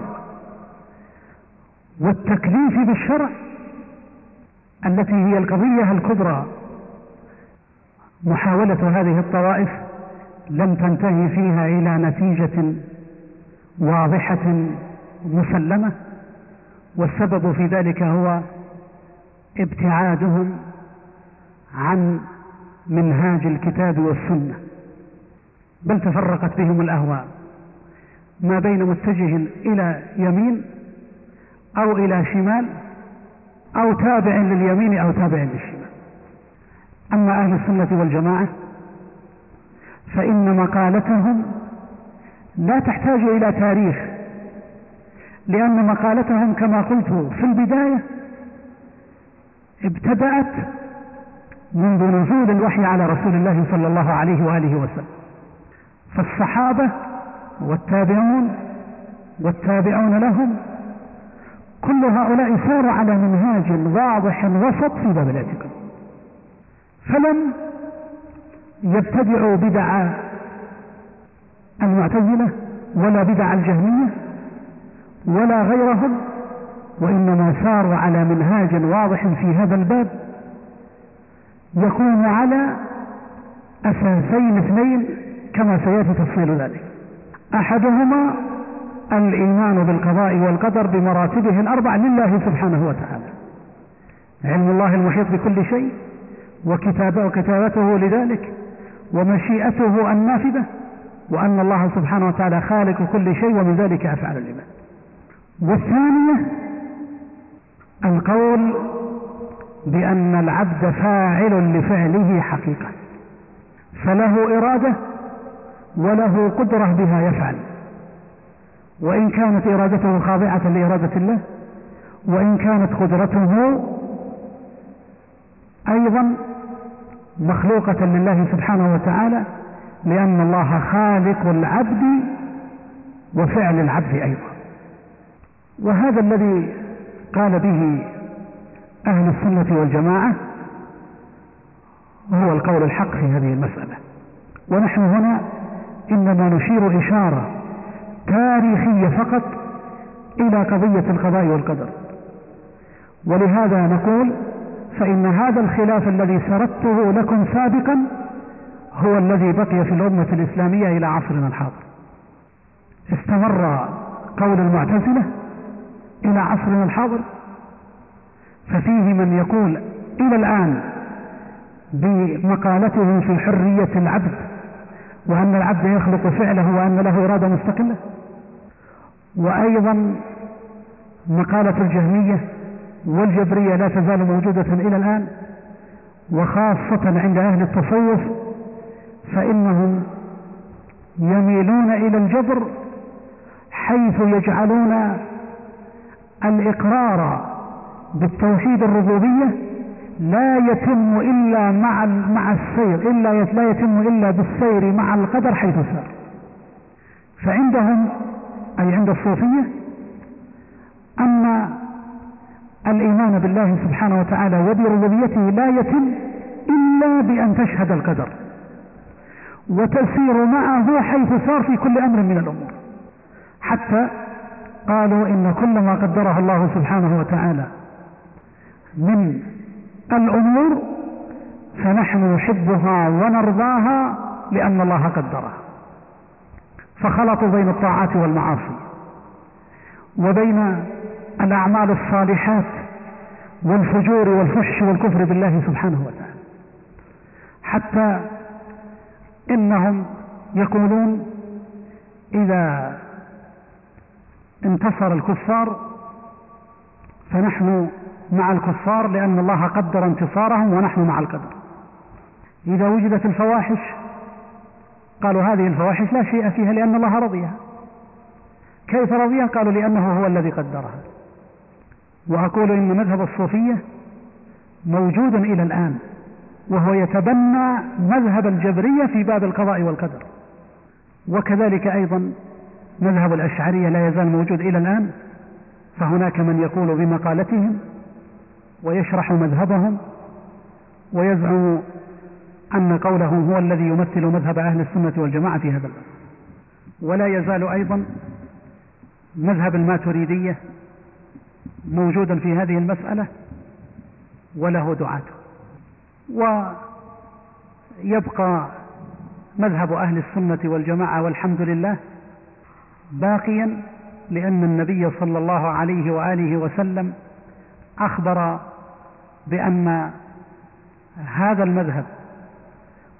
والتكليف بالشرع التي هي القضية الكبرى. محاولة هذه الطوائف لم تنتهي فيها إلى نتيجة واضحة مسلمة والسبب في ذلك هو ابتعادهم عن منهاج الكتاب والسنة. بل تفرقت بهم الأهواء. ما بين متجه إلى يمين أو إلى شمال أو تابع لليمين أو تابع للشمال. أما أهل السنة والجماعة فإن مقالتهم لا تحتاج إلى تاريخ لأن مقالتهم كما قلت في البداية ابتدأت منذ نزول الوحي على رسول الله صلى الله عليه وآله وسلم. فالصحابة والتابعون والتابعون لهم كل هؤلاء ساروا على منهاج واضح وسط في باب الاعتقاد فلم يبتدعوا بدع المعتزلة ولا بدع الجهمية ولا غيرهم وإنما ساروا على منهاج واضح في هذا الباب يقوم على أساسين اثنين كما سيأتي تفصيل ذلك. أحدهما الإيمان بالقضاء والقدر بمراتبه الأربع لله سبحانه وتعالى. علم الله المحيط بكل شيء وكتابه وكتابته لذلك ومشيئته النافذة وأن الله سبحانه وتعالى خالق كل شيء ومن ذلك أفعال العباد. والثانية القول بأن العبد فاعل لفعله حقيقة. فله إرادة وله قدرة بها يفعل. وإن كانت إرادته خاضعة لإرادة الله وإن كانت قدرته أيضا مخلوقة لله سبحانه وتعالى لأن الله خالق العبد وفعل العبد أيضا. وهذا الذي قال به أهل السنة والجماعة هو القول الحق في هذه المسألة. ونحن هنا إنما نشير إشارة تاريخية فقط إلى قضية القضاء والقدر. ولهذا نقول فإن هذا الخلاف الذي سردته لكم سابقا هو الذي بقي في الأمة الإسلامية إلى عصرنا الحاضر. استمر قول المعتزلة إلى عصرنا الحاضر ففيه من يقول إلى الآن بمقالته في حرية العبد وأن العبد يخلق فعله وأن له إرادة مستقلة. وأيضا مقالة الجهمية والجبرية لا تزال موجودة إلى الآن وخاصة عند أهل التصوف فإنهم يميلون إلى الجبر حيث يجعلون الإقرار بالتوحيد الربوبية لا يتم إلا مع مع السير إلا لا يتم إلا بالسير مع القدر حيث سار فعندهم أي عند الصوفية أن الإيمان بالله سبحانه وتعالى وبربوبيته لا يتم إلا بأن تشهد القدر. وتسير معه حيث صار في كل أمر من الأمور. حتى قالوا إن كل ما قدره الله سبحانه وتعالى من الأمور فنحن نحبها ونرضاها لأن الله قدرها. فخلطوا بين الطاعات والمعاصي وبين الأعمال الصالحات والفجور والفحش والكفر بالله سبحانه وتعالى. حتى إنهم يقولون إذا انتصر الكفار فنحن مع الكفار لأن الله قدر انتصارهم ونحن مع القدر. إذا وجدت الفواحش قالوا هذه الفواحش لا شيء فيها لأن الله رضيها. كيف رضيها؟ قالوا لأنه هو الذي قدرها. وأقول إن مذهب الصوفية موجود إلى الآن وهو يتبنى مذهب الجبرية في باب القضاء والقدر. وكذلك أيضا مذهب الأشعرية لا يزال موجود إلى الآن فهناك من يقول بمقالتهم ويشرح مذهبهم ويزعم أن قوله هو الذي يمثل مذهب أهل السنة والجماعة في هذا الباب. ولا يزال أيضا مذهب الماتريدية موجودا في هذه المسألة وله دعاته ويبقى مذهب أهل السنة والجماعة والحمد لله باقيا لأن النبي صلى الله عليه وآله وسلم أخبر بأن هذا المذهب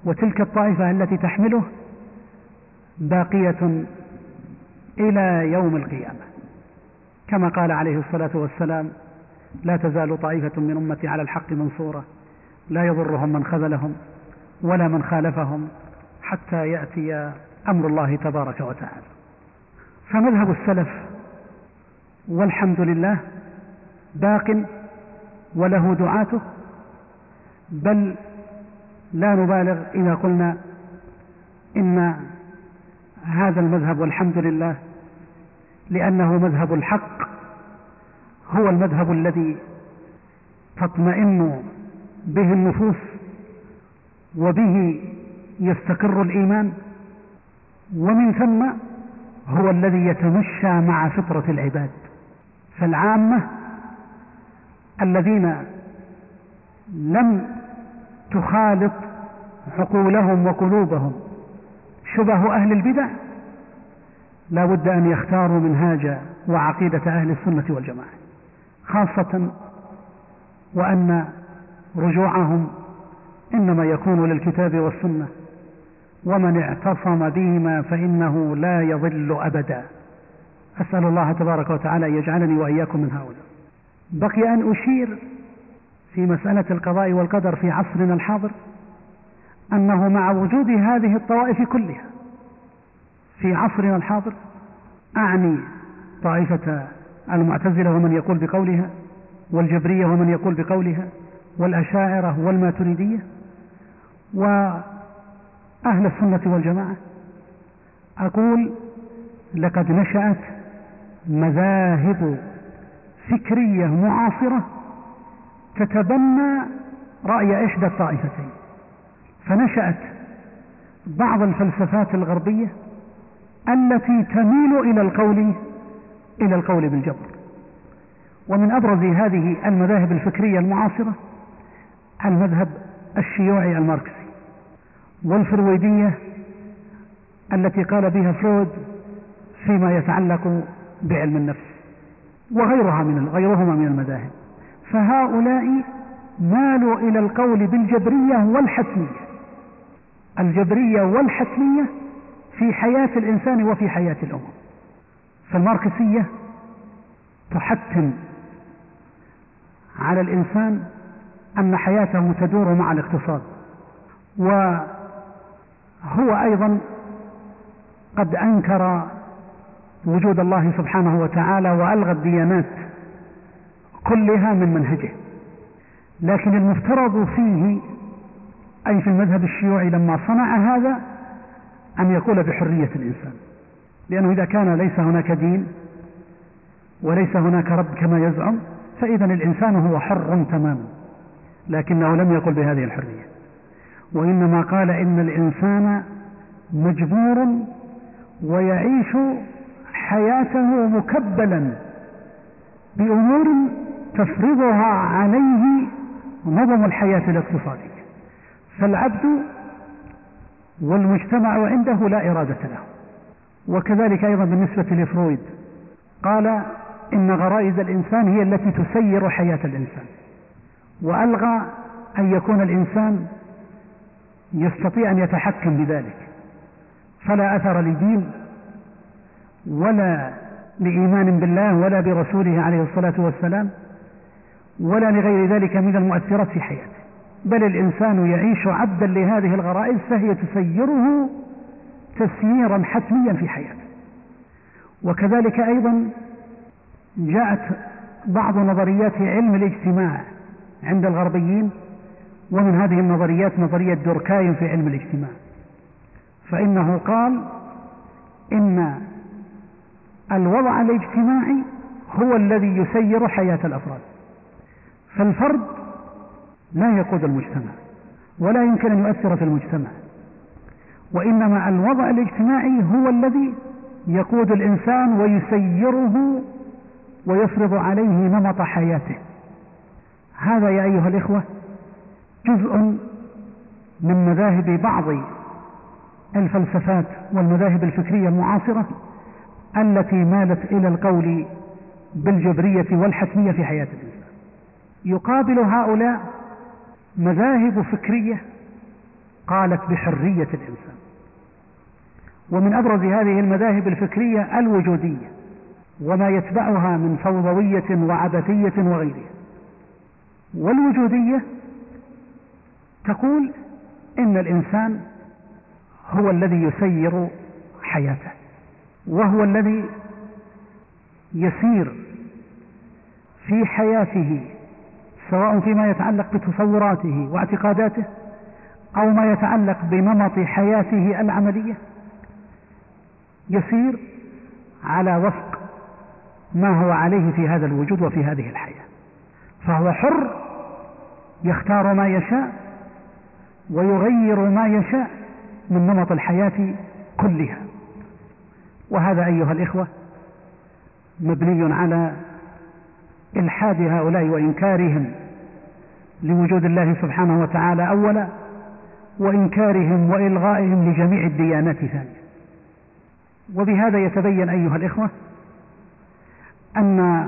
وتلك الطائفة التي تحمله باقية إلى يوم القيامة. كما قال عليه الصلاة والسلام لا تزال طائفة من أمتي على الحق منصورة لا يضرهم من خذلهم ولا من خالفهم حتى يأتي أمر الله تبارك وتعالى. فمذهب السلف والحمد لله باق وله دعاته بل لا نبالغ إذا قلنا إن هذا المذهب والحمد لله لأنه مذهب الحق هو المذهب الذي تطمئن به النفوس وبه يستقر الإيمان ومن ثم هو الذي يتمشى مع فطرة العباد. فالعامة الذين لم تخالط عقولهم وقلوبهم شبه أهل البدع لا بد أن يختاروا منهاج وعقيدة أهل السنة والجماعة خاصة وأن رجوعهم إنما يكون للكتاب والسنة ومن اعتصم بهما فإنه لا يضل أبدا. أسأل الله تبارك وتعالى يجعلني وإياكم من هؤلاء. بقي أن أشير في مسألة القضاء والقدر في عصرنا الحاضر أنه مع وجود هذه الطوائف كلها في عصرنا الحاضر أعني طائفة المعتزلة ومن يقول بقولها والجبرية ومن يقول بقولها والأشاعرة والماتريدية وأهل السنة والجماعة. أقول لقد نشأت مذاهب فكرية معاصرة تتبنى رأي إحدى الطائفتين. فنشأت بعض الفلسفات الغربية التي تميل إلى القول إلى القول بالجبر. ومن أبرز هذه المذاهب الفكرية المعاصرة المذهب الشيوعي الماركسي والفرويدية التي قال بها فرويد فيما يتعلق بعلم النفس. وغيرها من غيرهما من المذاهب. فهؤلاء مالوا إلى القول بالجبرية والحتمية. الجبرية والحتمية في حياة الإنسان وفي حياة الأمم فالماركسية تحتم على الإنسان أن حياته تدور مع الاقتصاد. وهو أيضا قد أنكر وجود الله سبحانه وتعالى وألغى الديانات كلها من منهجه. لكن المفترض فيه أي في المذهب الشيوعي لما صنع هذا أن يقول بحرية الإنسان. لأنه إذا كان ليس هناك دين وليس هناك رب كما يزعم فإذا الإنسان هو حر تماما. لكنه لم يقل بهذه الحرية. وإنما قال إن الإنسان مجبور ويعيش حياته مكبلا بأمور تفرضها عليه نظم الحياة الاقتصادية. فالعبد والمجتمع عنده لا إرادة له. وكذلك أيضا بالنسبة لفرويد قال إن غرائز الإنسان هي التي تسير حياة الإنسان. وألغى أن يكون الإنسان يستطيع أن يتحكم بذلك. فلا أثر لدين ولا لإيمان بالله ولا برسوله عليه الصلاة والسلام ولا لغير ذلك من المؤثرات في حياته. بل الإنسان يعيش عبدا لهذه الغرائز فهي تسيره تسييرا حتميا في حياته. وكذلك أيضا جاءت بعض نظريات علم الاجتماع عند الغربيين ومن هذه النظريات نظرية دوركايم في علم الاجتماع. فإنه قال إن الوضع الاجتماعي هو الذي يسير حياة الأفراد. فالفرد لا يقود المجتمع ولا يمكن أن يؤثر في المجتمع وإنما الوضع الاجتماعي هو الذي يقود الإنسان ويسيره ويفرض عليه نمط حياته. هذا يا أيها الإخوة جزء من مذاهب بعض الفلسفات والمذاهب الفكرية المعاصرة التي مالت إلى القول بالجبرية والحتمية في حياة الإنسان. يقابل هؤلاء مذاهب فكرية قالت بحرية الإنسان. ومن أبرز هذه المذاهب الفكرية الوجودية وما يتبعها من فوضوية وعبثية وغيرها. والوجودية تقول إن الإنسان هو الذي يسير حياته. وهو الذي يسير في حياته سواء فيما يتعلق بتصوراته واعتقاداته أو ما يتعلق بنمط حياته العملية يسير على وفق ما هو عليه في هذا الوجود وفي هذه الحياة. فهو حر يختار ما يشاء ويغير ما يشاء من نمط الحياة كلها. وهذا أيها الإخوة مبني على إلحاد هؤلاء وإنكارهم لوجود الله سبحانه وتعالى أولا وإنكارهم وإلغائهم لجميع الديانات ثانيا وبهذا يتبين أيها الإخوة أن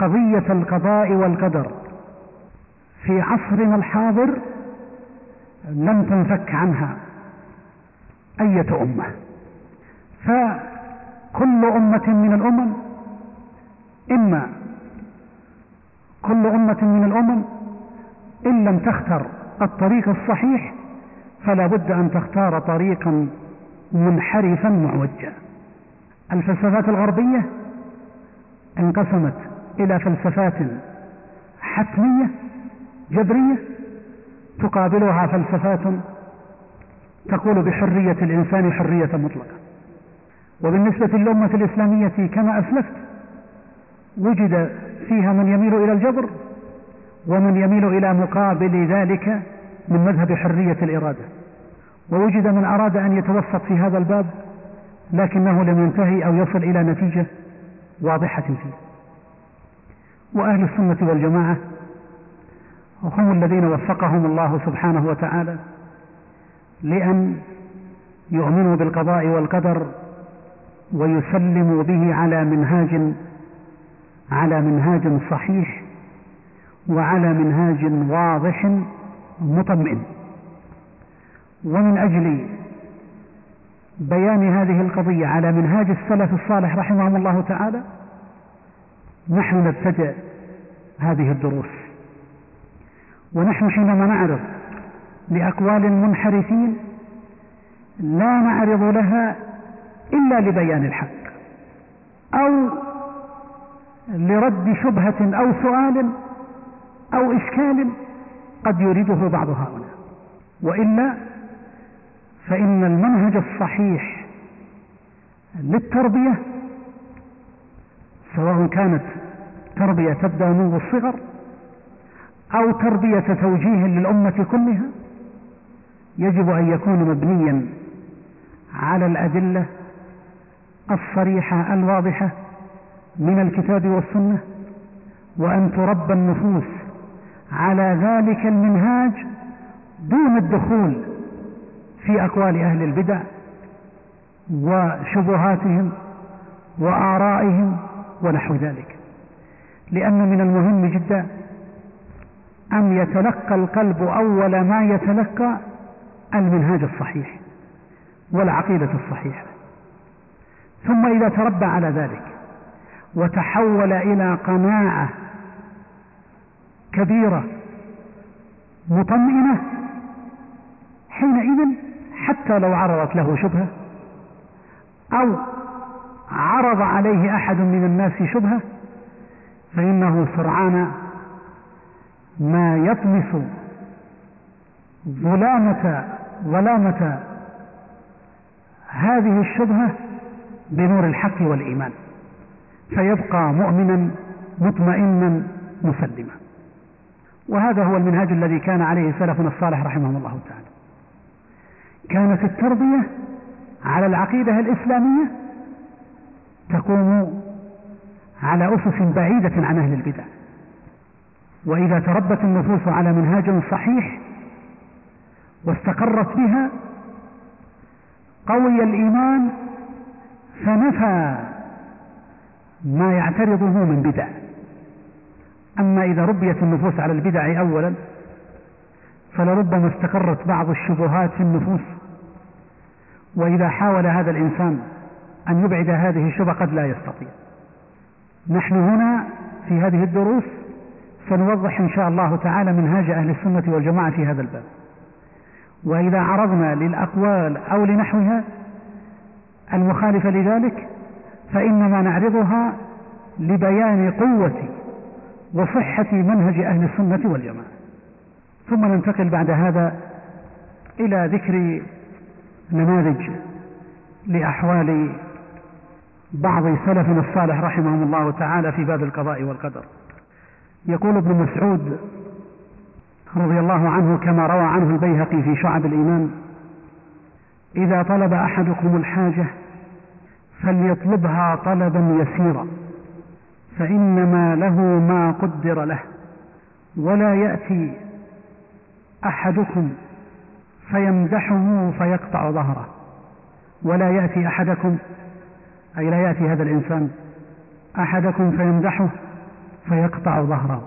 قضية القضاء والقدر في عصرنا الحاضر لم تنفك عنها أية أمة. فكل أمة من الأمم إما كل أمة من الأمم إن لم تختر الطريق الصحيح فلا بد أن تختار طريقا منحرفا معوجا. الفلسفات الغربية انقسمت إلى فلسفات حتمية جبريه تقابلها فلسفات تقول بحرية الإنسان حرية مطلقة. وبالنسبة للأمة الإسلامية كما أسلفت وجد فيها من يميل إلى الجبر ومن يميل إلى مقابل ذلك من مذهب حرية الإرادة. ووجد من أراد أن يتوسط في هذا الباب لكنه لم ينتهي أو يصل إلى نتيجة واضحة فيه. وأهل السنة والجماعة هم الذين وفقهم الله سبحانه وتعالى لأن يؤمنوا بالقضاء والقدر ويسلموا به على منهاج على منهاج صحيح وعلى منهاج واضح مطمئن. ومن أجل بيان هذه القضية على منهاج السلف الصالح رحمهم الله تعالى نحن نبتدئ هذه الدروس. ونحن حينما نعرض لأقوال المنحرفين لا نعرض لها إلا لبيان الحق أو لرد شبهة أو سؤال أو إشكال قد يريده بعض هؤلاء. وإلا فإن المنهج الصحيح للتربية سواء كانت تربية تبدأ منذ الصغر أو تربية توجيه للأمة كلها يجب أن يكون مبنيا على الأدلة الصريحة الواضحة من الكتاب والسنة وأن تربى النفوس على ذلك المنهاج دون الدخول في أقوال أهل البدع وشبهاتهم وآرائهم ونحو ذلك. لأن من المهم جدا أن يتلقى القلب أول ما يتلقى المنهاج الصحيح والعقيدة الصحيحة. ثم إذا تربى على ذلك وتحول إلى قناعة كبيرة مطمئنة حينئذ حتى لو عرضت له شبهة أو عرض عليه أحد من الناس شبهة فإنه سرعان ما يطمس ظلامة ظلامة هذه الشبهة بنور الحق والإيمان. فيبقى مؤمنا مطمئنا مسلما. وهذا هو المنهاج الذي كان عليه سلفنا الصالح رحمهم الله تعالى. كانت التربية على العقيدة الإسلامية تقوم على أسس بعيدة عن أهل البدع. وإذا تربت النفوس على منهاج صحيح واستقرت بها قوي الإيمان فنفى ما يعترضه من بدع. أما إذا ربيت النفوس على البدع أولا فلربما استقرت بعض الشبهات في النفوس. وإذا حاول هذا الإنسان أن يبعد هذه الشبهة قد لا يستطيع. نحن هنا في هذه الدروس سنوضح إن شاء الله تعالى منهاج أهل السنة والجماعة في هذا الباب. وإذا عرضنا للأقوال أو لنحوها المخالفة لذلك فإنما نعرضها لبيان قوة وصحة منهج أهل السنة والجماعة. ثم ننتقل بعد هذا إلى ذكر نماذج لأحوال بعض سلفنا الصالح رحمهم الله تعالى في باب القضاء والقدر. يقول ابن مسعود رضي الله عنه كما روى عنه البيهقي في شعب الإيمان إذا طلب أحدكم الحاجة فليطلبها طلبا يسيرا فإنما له ما قدر له ولا يأتي أحدكم فيمدحه فيقطع ظهره ولا يأتي أحدكم أي لا يأتي هذا الإنسان أحدكم فيمدحه فيقطع ظهره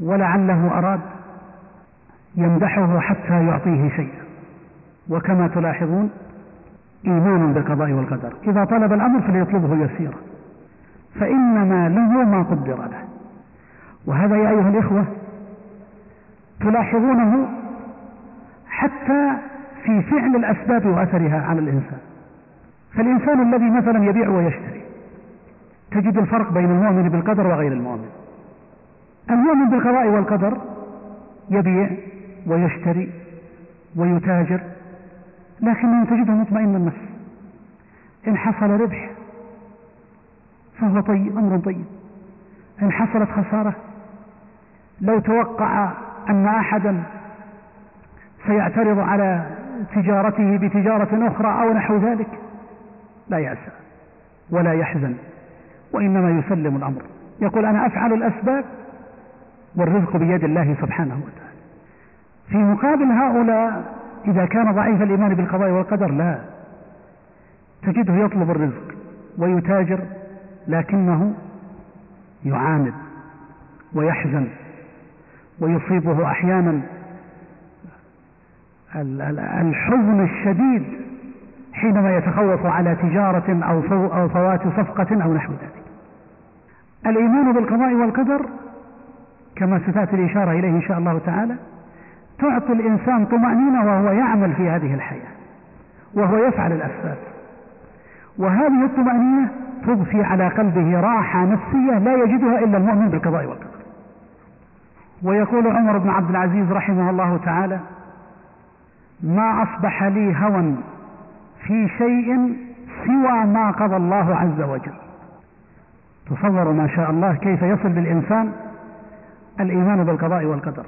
ولعله أراد يمدحه حتى يعطيه شيئا. وكما تلاحظون إيمان بالقضاء والقدر. إذا طلب الأمر فليطلبه يسيرا. فإنما له ما قدر له. وهذا يا أيها الإخوة تلاحظونه حتى في فعل الأسباب وأثرها على الإنسان. فالإنسان الذي مثلا يبيع ويشتري تجد الفرق بين المؤمن بالقدر وغير المؤمن. المؤمن بالقضاء والقدر يبيع ويشتري ويتاجر لكنه تجده مطمئن النفس. إن حصل ربح فهو طيب أمر طيب. إن حصلت خسارة لو توقع أن أحدا سيعترض على تجارته بتجارة أخرى أو نحو ذلك لا يأسى ولا يحزن وإنما يسلم الأمر. يقول أنا أفعل الأسباب والرزق بيد الله سبحانه وتعالى. في مقابل هؤلاء إذا كان ضعيف الإيمان بالقضاء والقدر لا. تجده يطلب الرزق ويتاجر لكنه يعاند ويحزن ويصيبه أحيانا الحزن الشديد حينما يتخوف على تجارة أو فوات صفقة أو نحو ذلك. الإيمان بالقضاء والقدر كما ستأتي الإشارة إليه إن شاء الله تعالى تعطي الإنسان طمأنينة وهو يعمل في هذه الحياة وهو يفعل الأسباب. وهذه الطمأنينة تضفي على قلبه راحة نفسية لا يجدها إلا المؤمن بالقضاء والقدر. ويقول عمر بن عبد العزيز رحمه الله تعالى ما أصبح لي هوى في شيء سوى ما قضى الله عز وجل. تصوروا ما شاء الله كيف يصل بالإنسان الإيمان بالقضاء والقدر.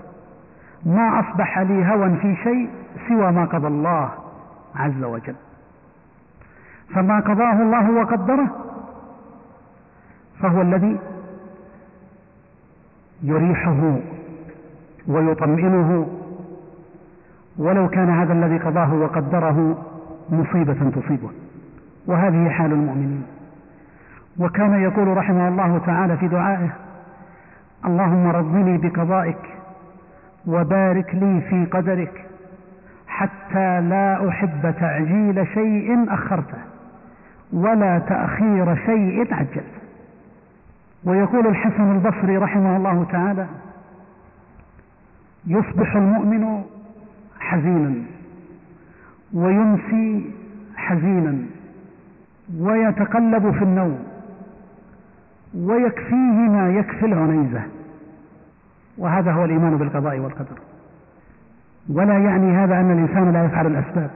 ما أصبح لي هوى في شيء سوى ما قضى الله عز وجل. فما قضاه الله وقدره فهو الذي يريحه ويطمئنه. ولو كان هذا الذي قضاه وقدره مصيبة تصيبه. وهذه حال المؤمنين. وكان يقول رحمه الله تعالى في دعائه اللهم رضني بقضائك وبارك لي في قدرك حتى لا أحب تعجيل شيء أخرته ولا تأخير شيء عجلته ويقول الحسن البصري رحمه الله تعالى يصبح المؤمن حزينا ويمسي حزينا ويتقلب في النوم ويكفيه ما يكفي العنيزة وهذا هو الإيمان بالقضاء والقدر. ولا يعني هذا أن الإنسان لا يفعل الأسباب.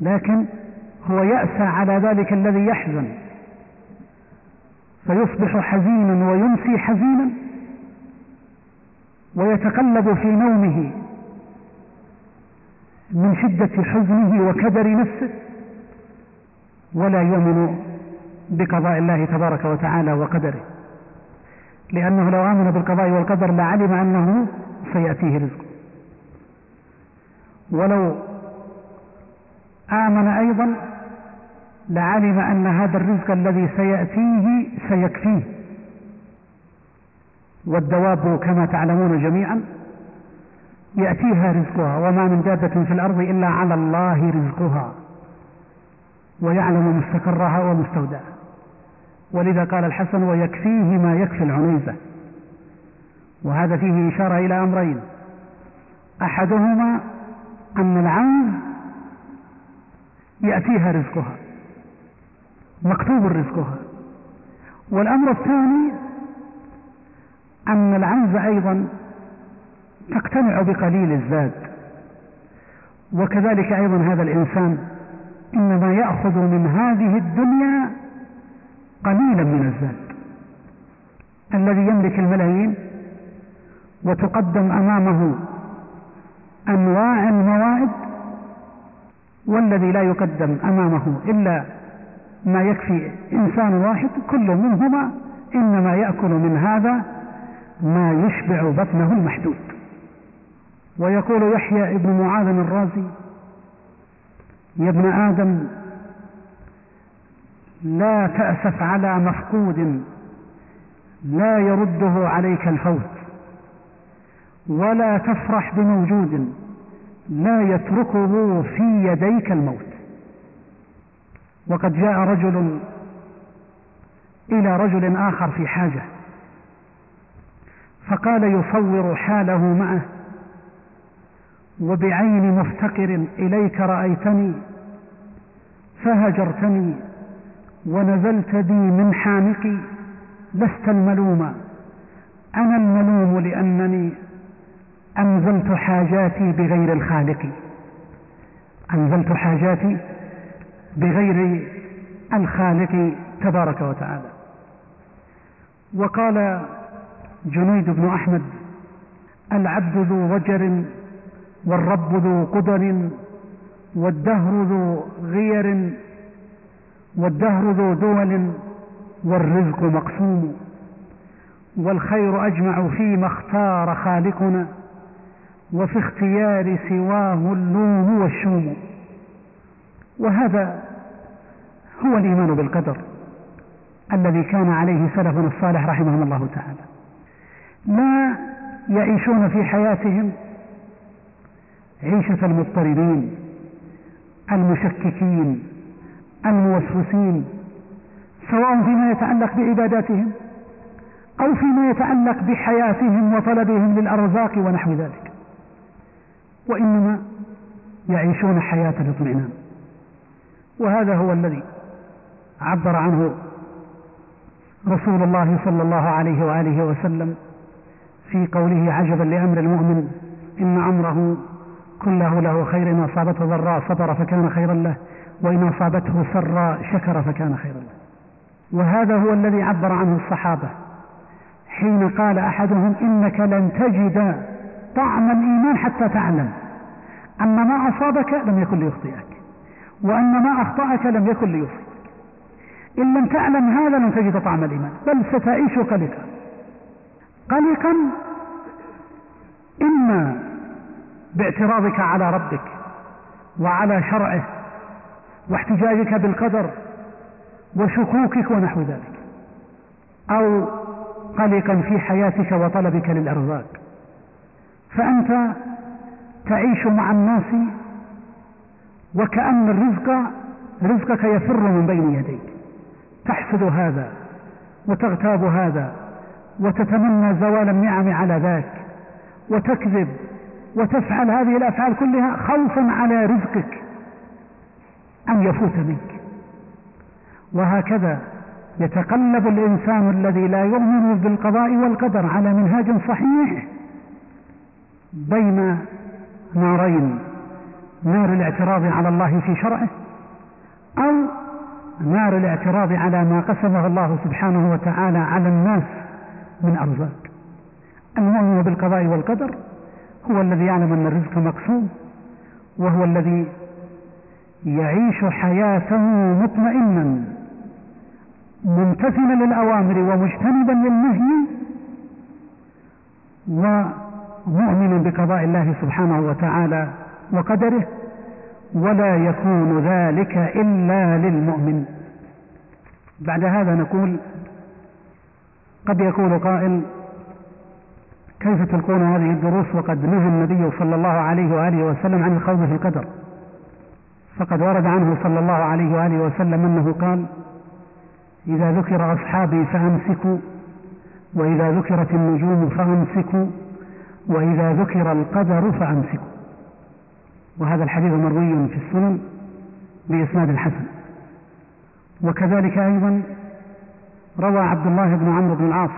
لكن هو يأسى على ذلك الذي يحزن. فيصبح حزينا ويمسي حزينا ويتقلب في نومه من شدة حزنه وكدر نفسه ولا يؤمن بقضاء الله تبارك وتعالى وقدره. لأنه لو آمن بالقضاء والقدر لعلم أنه سيأتيه رزقه ولو آمن أيضا لعلم أن هذا الرزق الذي سيأتيه سيكفيه. والدواب كما تعلمون جميعا يأتيها رزقها وما من دابة في الأرض إلا على الله رزقها ويعلم مستقرها ومستودعها. ولذا قال الحسن ويكفيه ما يكفي العنيزة وهذا فيه إشارة إلى أمرين. أحدهما أن العنز يأتيها رزقها مكتوب رزقها. والأمر الثاني أن العنز أيضا تقتنع بقليل الزاد وكذلك أيضا هذا الإنسان إنما يأخذ من هذه الدنيا قليلا من الزاد الذي يملك الملايين وتقدم أمامه أنواع الموائد والذي لا يقدم أمامه إلا ما يكفي إنسان واحد كل منهما إنما يأكل من هذا ما يشبع بطنه المحدود. ويقول يحيى ابن معاذ الرازي يا ابن آدم لا تأسف على مفقود لا يرده عليك الفوت ولا تفرح بموجود لا يتركه في يديك الموت. وقد جاء رجل إلى رجل آخر في حاجة فقال يصور حاله معه وبعين مفتقر إليك رأيتني فهجرتني ونزلت بي من حانقي لست الملوم. أنا الملوم لأنني أنزلت حاجاتي بغير الخالق. أنزلت حاجاتي بغير الخالق تبارك وتعالى. وقال جنيد بن أحمد العبد ذو وجر والرب ذو قدر والدهر ذو غير والدهر ذو دول والرزق مقسوم والخير أجمع فيما اختار خالقنا وفي اختيار سواه اللوم والشوم وهذا هو الإيمان بالقدر الذي كان عليه سلفنا الصالح رحمهم الله تعالى. لا يعيشون في حياتهم عيشة المضطربين المشككين الموسوسين سواء فيما يتعلق بعباداتهم أو فيما يتعلق بحياتهم وطلبهم للأرزاق ونحو ذلك. وإنما يعيشون حياة الاطمئنان. وهذا هو الذي عبر عنه رسول الله صلى الله عليه وآله وسلم في قوله عجبا لأمر المؤمن إن أمره كله له خير إن أصابته ضراء صبر فكان خيرا له وإن أصابته سراء شكر فكان خيرا له. وهذا هو الذي عبر عنه الصحابة. حين قال أحدهم إنك لن تجد طعم الإيمان حتى تعلم. أن ما أصابك لم يكن ليخطئك وأن ما أخطأك لم يكن ليصيبك إن لم تعلم هذا لن تجد طعم الإيمان بل ستعيش قلقا. قلقا إما باعتراضك على ربك وعلى شرعه واحتجاجك بالقدر وشكوكك ونحو ذلك أو قلقا في حياتك وطلبك للأرزاق. فأنت تعيش مع الناس وكأن الرزق رزقك يفر من بين يديك. تحسد هذا وتغتاب هذا وتتمنى زوال النعم على ذاك وتكذب وتفعل هذه الأفعال كلها خوفا على رزقك أن يفوت منك. وهكذا يتقلب الإنسان الذي لا يؤمن بالقضاء والقدر على منهاج صحيح بين نارين نار الاعتراض على الله في شرعه أو نار الاعتراض على ما قسمه الله سبحانه وتعالى على الناس من أرزاق. المؤمن بالقضاء والقدر هو الذي يعلم أن الرزق مقسوم وهو الذي يعيش حياته مطمئنا ممتثلا للأوامر ومجتنبا للنهي ومؤمنا بقضاء الله سبحانه وتعالى وقدره ولا يكون ذلك إلا للمؤمن. بعد هذا نقول قد يقول قائل كيف تلقون هذه الدروس وقد نهى النبي صلى الله عليه وآله وسلم عن الخوض في القدر؟ فقد ورد عنه صلى الله عليه وآله وسلم أنه قال إذا ذكر أصحابي فأمسكوا وإذا ذكرت النجوم فأمسكوا وإذا ذكر القدر فأمسكوا. وهذا الحديث مروي في السنن بإسناد حسن. وكذلك أيضا روى عبد الله بن عمرو بن العاص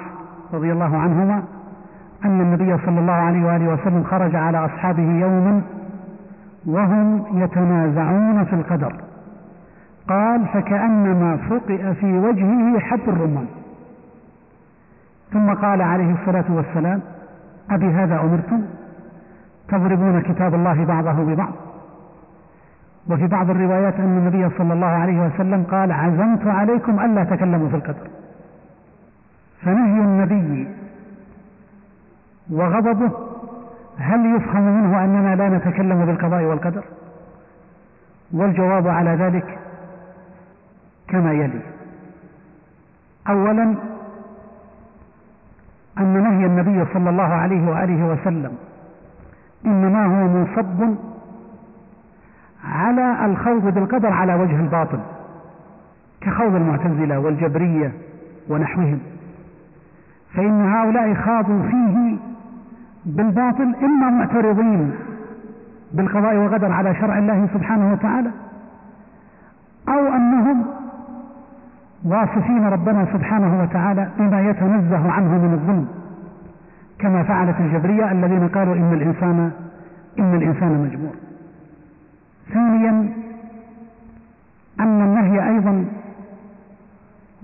رضي الله عنهما أن النبي صلى الله عليه وآله وسلم خرج على أصحابه يوما وهم يتنازعون في القدر. قال فكأنما فقئ في وجهه حب الرمان. ثم قال عليه الصلاة والسلام أبي هذا أمرتم؟ تضربون كتاب الله بعضه ببعض. وفي بعض الروايات أن النبي صلى الله عليه وسلم قال عزمت عليكم ألا تكلموا في القدر. فنهي النبي وغضبه هل يفهم منه أننا لا نتكلم بالقضاء والقدر؟ والجواب على ذلك كما يلي. أولا أن نهي النبي صلى الله عليه وآله وسلم إنما هو منصب على الخوض بالقدر على وجه الباطل كخوض المعتزلة والجبرية ونحوهم. فإن هؤلاء خاضوا فيه بالباطل إما معترضين بالقضاء والقدر على شرع الله سبحانه وتعالى أو أنهم واصفين ربنا سبحانه وتعالى بما يتنزه عنه من الظلم كما فعلت الجبرية الذين قالوا إن الإنسان إن الإنسان مجبور. ثانيا أن النهي أيضا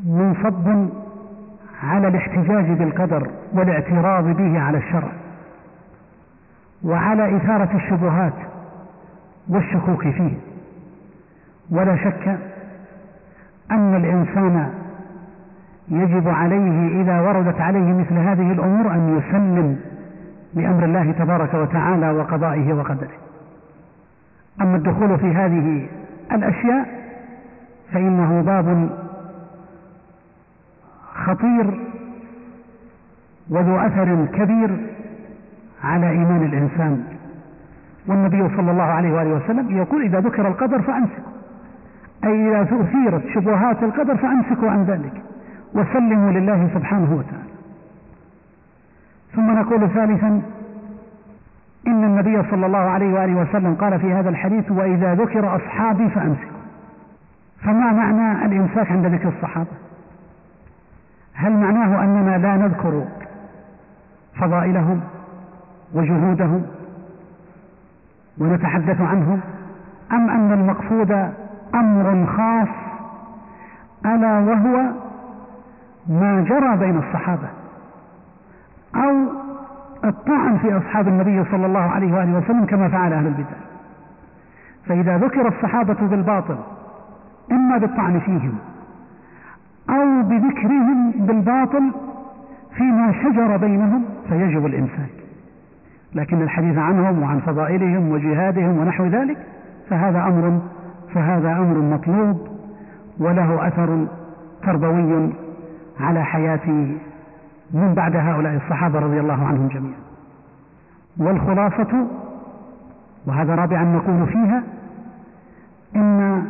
منصب على الاحتجاج بالقدر والاعتراض به على الشرع. وعلى إثارة الشبهات والشكوك فيه. ولا شك أن الإنسان يجب عليه إذا وردت عليه مثل هذه الأمور أن يسلم لأمر الله تبارك وتعالى وقضائه وقدره. أما الدخول في هذه الأشياء فإنه باب خطير وذو أثر كبير على إيمان الإنسان. والنبي صلى الله عليه وآله وسلم يقول إذا ذكر القدر فأمسكوا أي إذا أثيرت شبهات القدر فأمسكوا عن ذلك. وسلموا لله سبحانه وتعالى. ثم نقول ثالثا إن النبي صلى الله عليه وآله وسلم قال في هذا الحديث وإذا ذكر أصحابي فأمسكوا. فما معنى الإمساك عند ذكر الصحابة؟ هل معناه أننا لا نذكر فضائلهم؟ وجهودهم ونتحدث عنهم؟ أم أن المقصود أمر خاص ألا وهو ما جرى بين الصحابة أو الطعن في أصحاب النبي صلى الله عليه وآله وسلم كما فعل أهل البدع؟ فإذا ذكر الصحابة بالباطل إما بالطعن فيهم أو بذكرهم بالباطل فيما شجر بينهم فيجب الإمساك. لكن الحديث عنهم وعن فضائلهم وجهادهم ونحو ذلك فهذا أمر فهذا أمر مطلوب وله أثر تربوي على حياة من بعد هؤلاء الصحابة رضي الله عنهم جميعا. والخلاصة وهذا رابعا نقول فيها إن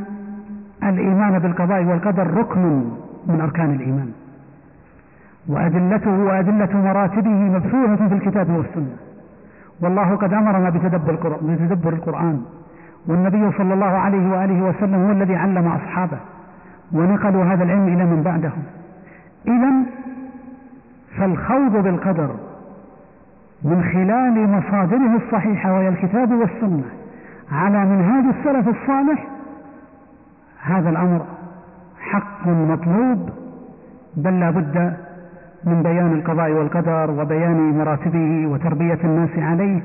الإيمان بالقضاء والقدر ركن من أركان الإيمان وأدلته وأدلة مراتبه مبثوثة في الكتاب والسنة. والله قد أمرنا بتدبر القرآن والنبي صلى الله عليه وآله وسلم هو الذي علم أصحابه ونقلوا هذا العلم إلى من بعدهم. إذا فالخوض بالقدر من خلال مصادره الصحيحة وهي الكتاب والسنة على منهاج السلف الصالح هذا الأمر حق مطلوب بل لا بد من بيان القضاء والقدر وبيان مراتبه وتربية الناس عليه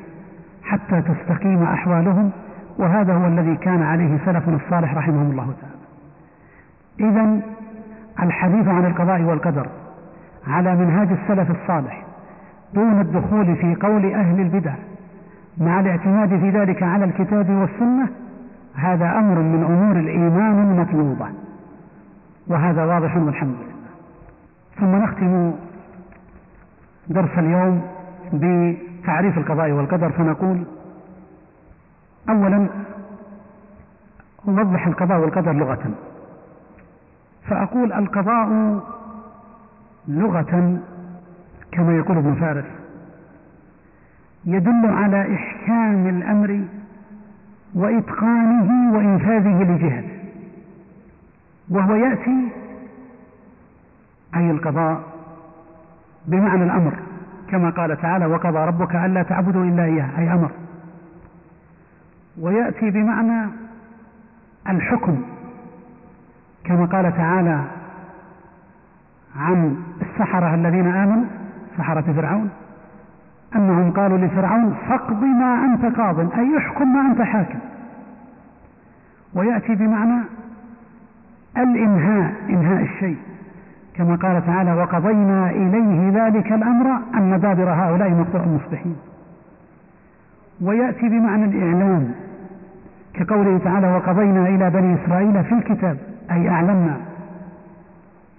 حتى تستقيم أحوالهم وهذا هو الذي كان عليه سلفنا الصالح رحمهم الله تعالى. إذا الحديث عن القضاء والقدر على منهاج السلف الصالح دون الدخول في قول أهل البدع مع الاعتماد في ذلك على الكتاب والسنة هذا أمر من أمور الإيمان المطلوبة. وهذا واضح والحمد لله. ثم نختم درس اليوم بتعريف القضاء والقدر فنقول أولا أوضح القضاء والقدر لغة. فأقول القضاء لغة كما يقول ابن فارس. يدل على إحكام الأمر وإتقانه وإنفاذه لجهته وهو يأتي أي القضاء بمعنى الأمر كما قال تعالى وقضى ربك ألا تعبدوا إلا إياه. أي أمر. ويأتي بمعنى الحكم كما قال تعالى عن السحرة الذين آمنوا سحرة فرعون أنهم قالوا لفرعون فاقض ما أنت قاض أي احكم ما أنت حاكم. ويأتي بمعنى الإنهاء إنهاء الشيء. كما قال تعالى وقضينا إليه ذلك الأمر أن دابر هؤلاء مقطوع مصبحين ويأتي بمعنى الإعلام كقوله تعالى وقضينا إلى بني إسرائيل في الكتاب أي أعلمنا.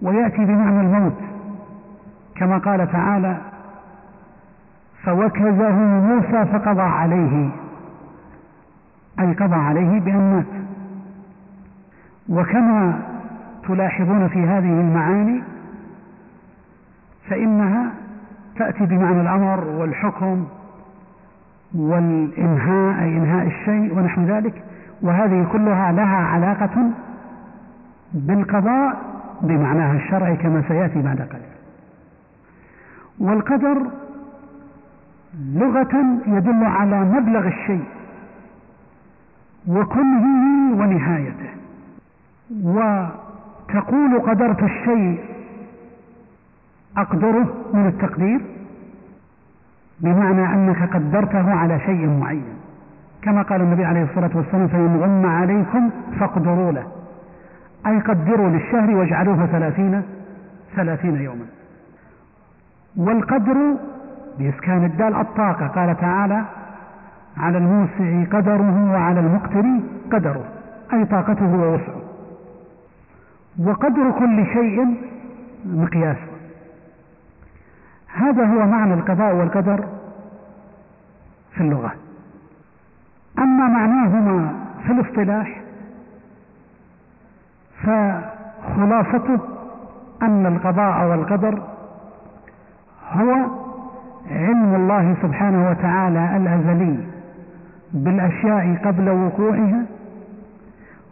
ويأتي بمعنى الموت كما قال تعالى فوكزه موسى فقضى عليه أي قضى عليه بأن مات. وكما تلاحظون في هذه المعاني فإنها تأتي بمعنى الأمر والحكم والإنهاء أي إنهاء الشيء ونحو ذلك وهذه كلها لها علاقة بالقضاء بمعناها الشرعي كما سيأتي بعد قليل. والقدر لغة يدل على مبلغ الشيء وكنهه ونهايته وتقول قدرت الشيء أقدره من التقدير؟ بمعنى أنك قدرته على شيء معين. كما قال النبي عليه الصلاة والسلام فإن غم عليكم فاقدروا له. أي قدروا للشهر واجعلوه ثلاثين ثلاثين يوما. والقدر بإسكان الدال الطاقة. قال تعالى على الموسع قدره وعلى المقتر قدره. أي طاقته ووسعه. وقدر كل شيء مقياس. هذا هو معنى القضاء والقدر في اللغة. أما معناهما في الاصطلاح فخلاصته أن القضاء والقدر هو علم الله سبحانه وتعالى الأزلي بالأشياء قبل وقوعها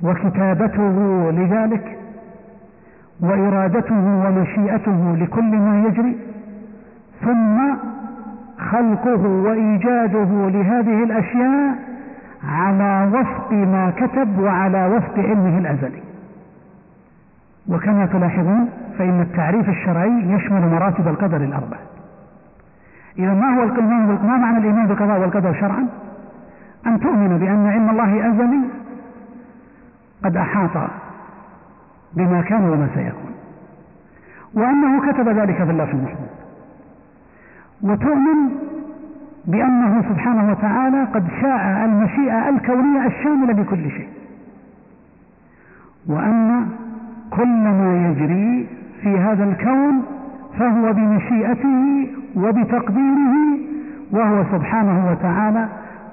وكتابته لذلك وإرادته ومشيئته لكل ما يجري ثم خلقه وإيجاده لهذه الأشياء على وفق ما كتب وعلى وفق علمه الأزلي وكما تلاحظون فإن التعريف الشرعي يشمل مراتب القدر الأربع إذا ما هو ما معنى الإيمان بالقضاء والقدر شرعا؟ أن تؤمن بأن علم الله أزلي قد أحاط بما كان وما سيكون. وأنه كتب ذلك في اللوح المحفوظ. وتؤمن بأنه سبحانه وتعالى قد شاء المشيئة الكونية الشاملة لكل شيء. وأن كل ما يجري في هذا الكون فهو بمشيئته وبتقديره وهو سبحانه وتعالى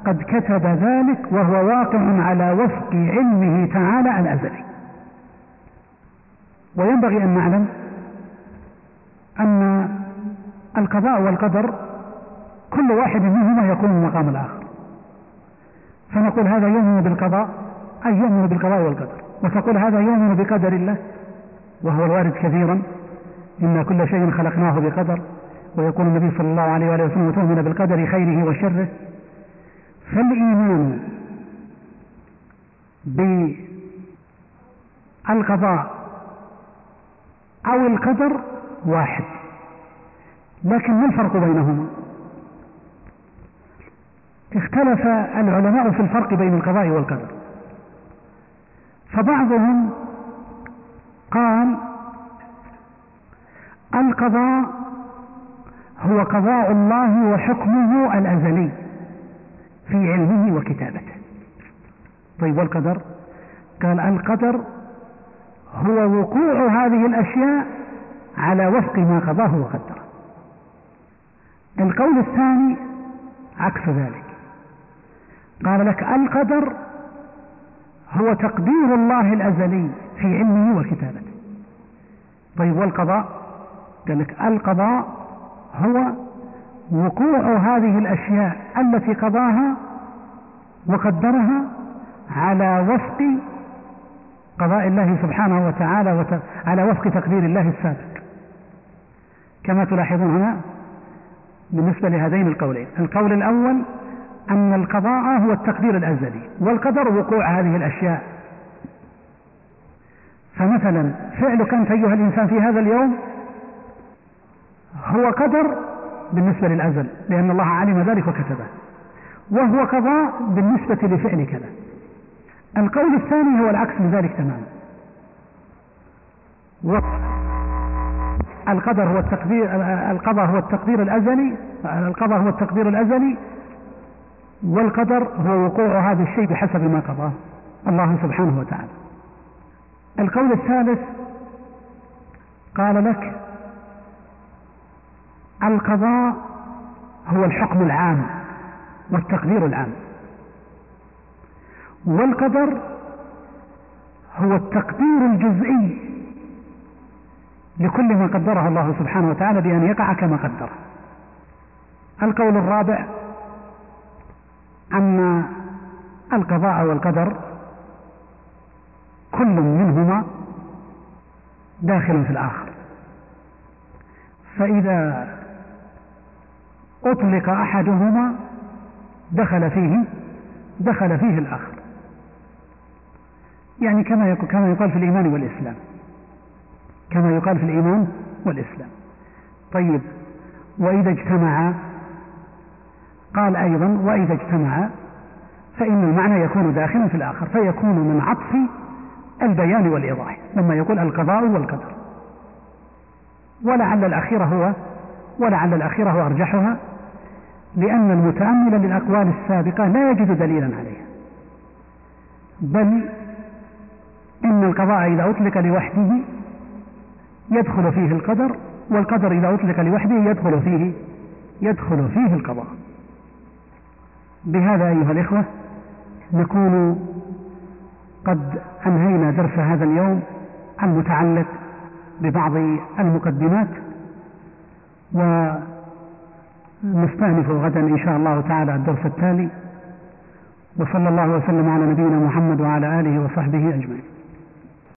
قد كتب ذلك وهو واقع على وفق علمه تعالى الأزلي. وينبغي أن نعلم أن القضاء والقدر كل واحد منهما يكون مقام الآخر. فنقول هذا يؤمن بالقضاء أي يؤمن بالقضاء والقدر. وتقول هذا يؤمن بقدر الله وهو الوارد كثيرا. إن كل شيء خلقناه بقدر. ويقول النبي صلى الله عليه وآله وسلم تؤمن بالقدر خيره وشره. فالإيمان بالقضاء أو القدر واحد. لكن ما الفرق بينهما؟ اختلف العلماء في الفرق بين القضاء والقدر. فبعضهم قال القضاء هو قضاء الله وحكمه الأزلي في علمه وكتابته. طيب والقدر؟ قال القدر هو وقوع هذه الأشياء على وفق ما قضاه وقدره. القول الثاني عكس ذلك. قال لك القدر هو تقدير الله الأزلي في علمه وكتابته. طيب والقضاء؟ قال لك القضاء هو وقوع هذه الأشياء التي قضاها وقدرها على وفق قضاء الله سبحانه وتعالى وت... على وفق تقدير الله السابق. كما تلاحظون هنا بالنسبة لهذين القولين. القول الأول أن القضاء هو التقدير الأزلي والقدر وقوع هذه الأشياء. فمثلا فعلك أنت أيها الإنسان في هذا اليوم هو قدر بالنسبة للأزل لأن الله علم ذلك وكتبه. وهو قضاء بالنسبة لفعلك له. القول الثاني هو العكس من ذلك تماما. القدر هو التقدير القضاء هو التقدير الأزلي القضاء هو التقدير الأزلي والقدر هو وقوع هذا الشيء بحسب ما قضاه الله سبحانه وتعالى. القول الثالث قال لك القضاء هو الحكم العام والتقدير العام. والقدر هو التقدير الجزئي لكل ما قدره الله سبحانه وتعالى بأن يقع كما قدره القول الرابع أن القضاء والقدر كل منهما داخل في الآخر. فإذا أطلق أحدهما دخل فيه دخل فيه الآخر. يعني كما كما يقال في الإيمان والإسلام. كما يقال في الإيمان والإسلام. طيب وإذا اجتمعا قال أيضا وإذا اجتمعا فإن المعنى يكون داخلا في الآخر فيكون من عطف البيان والإيضاح لما يقول القضاء والقدر. ولعل الأخير هو ولعل الأخير هو أرجحها لأن المتأمل للأقوال السابقة لا يجد دليلا عليها. بل إن القضاء إذا أطلق لوحده يدخل فيه القدر والقدر إذا أطلق لوحده يدخل فيه يدخل فيه القضاء. بهذا أيها الإخوة نكون قد أنهينا درس هذا اليوم المتعلق ببعض المقدمات ونستأنف غدا إن شاء الله تعالى الدرس التالي وصلى الله وسلم على نبينا محمد وعلى آله وصحبه أجمعين.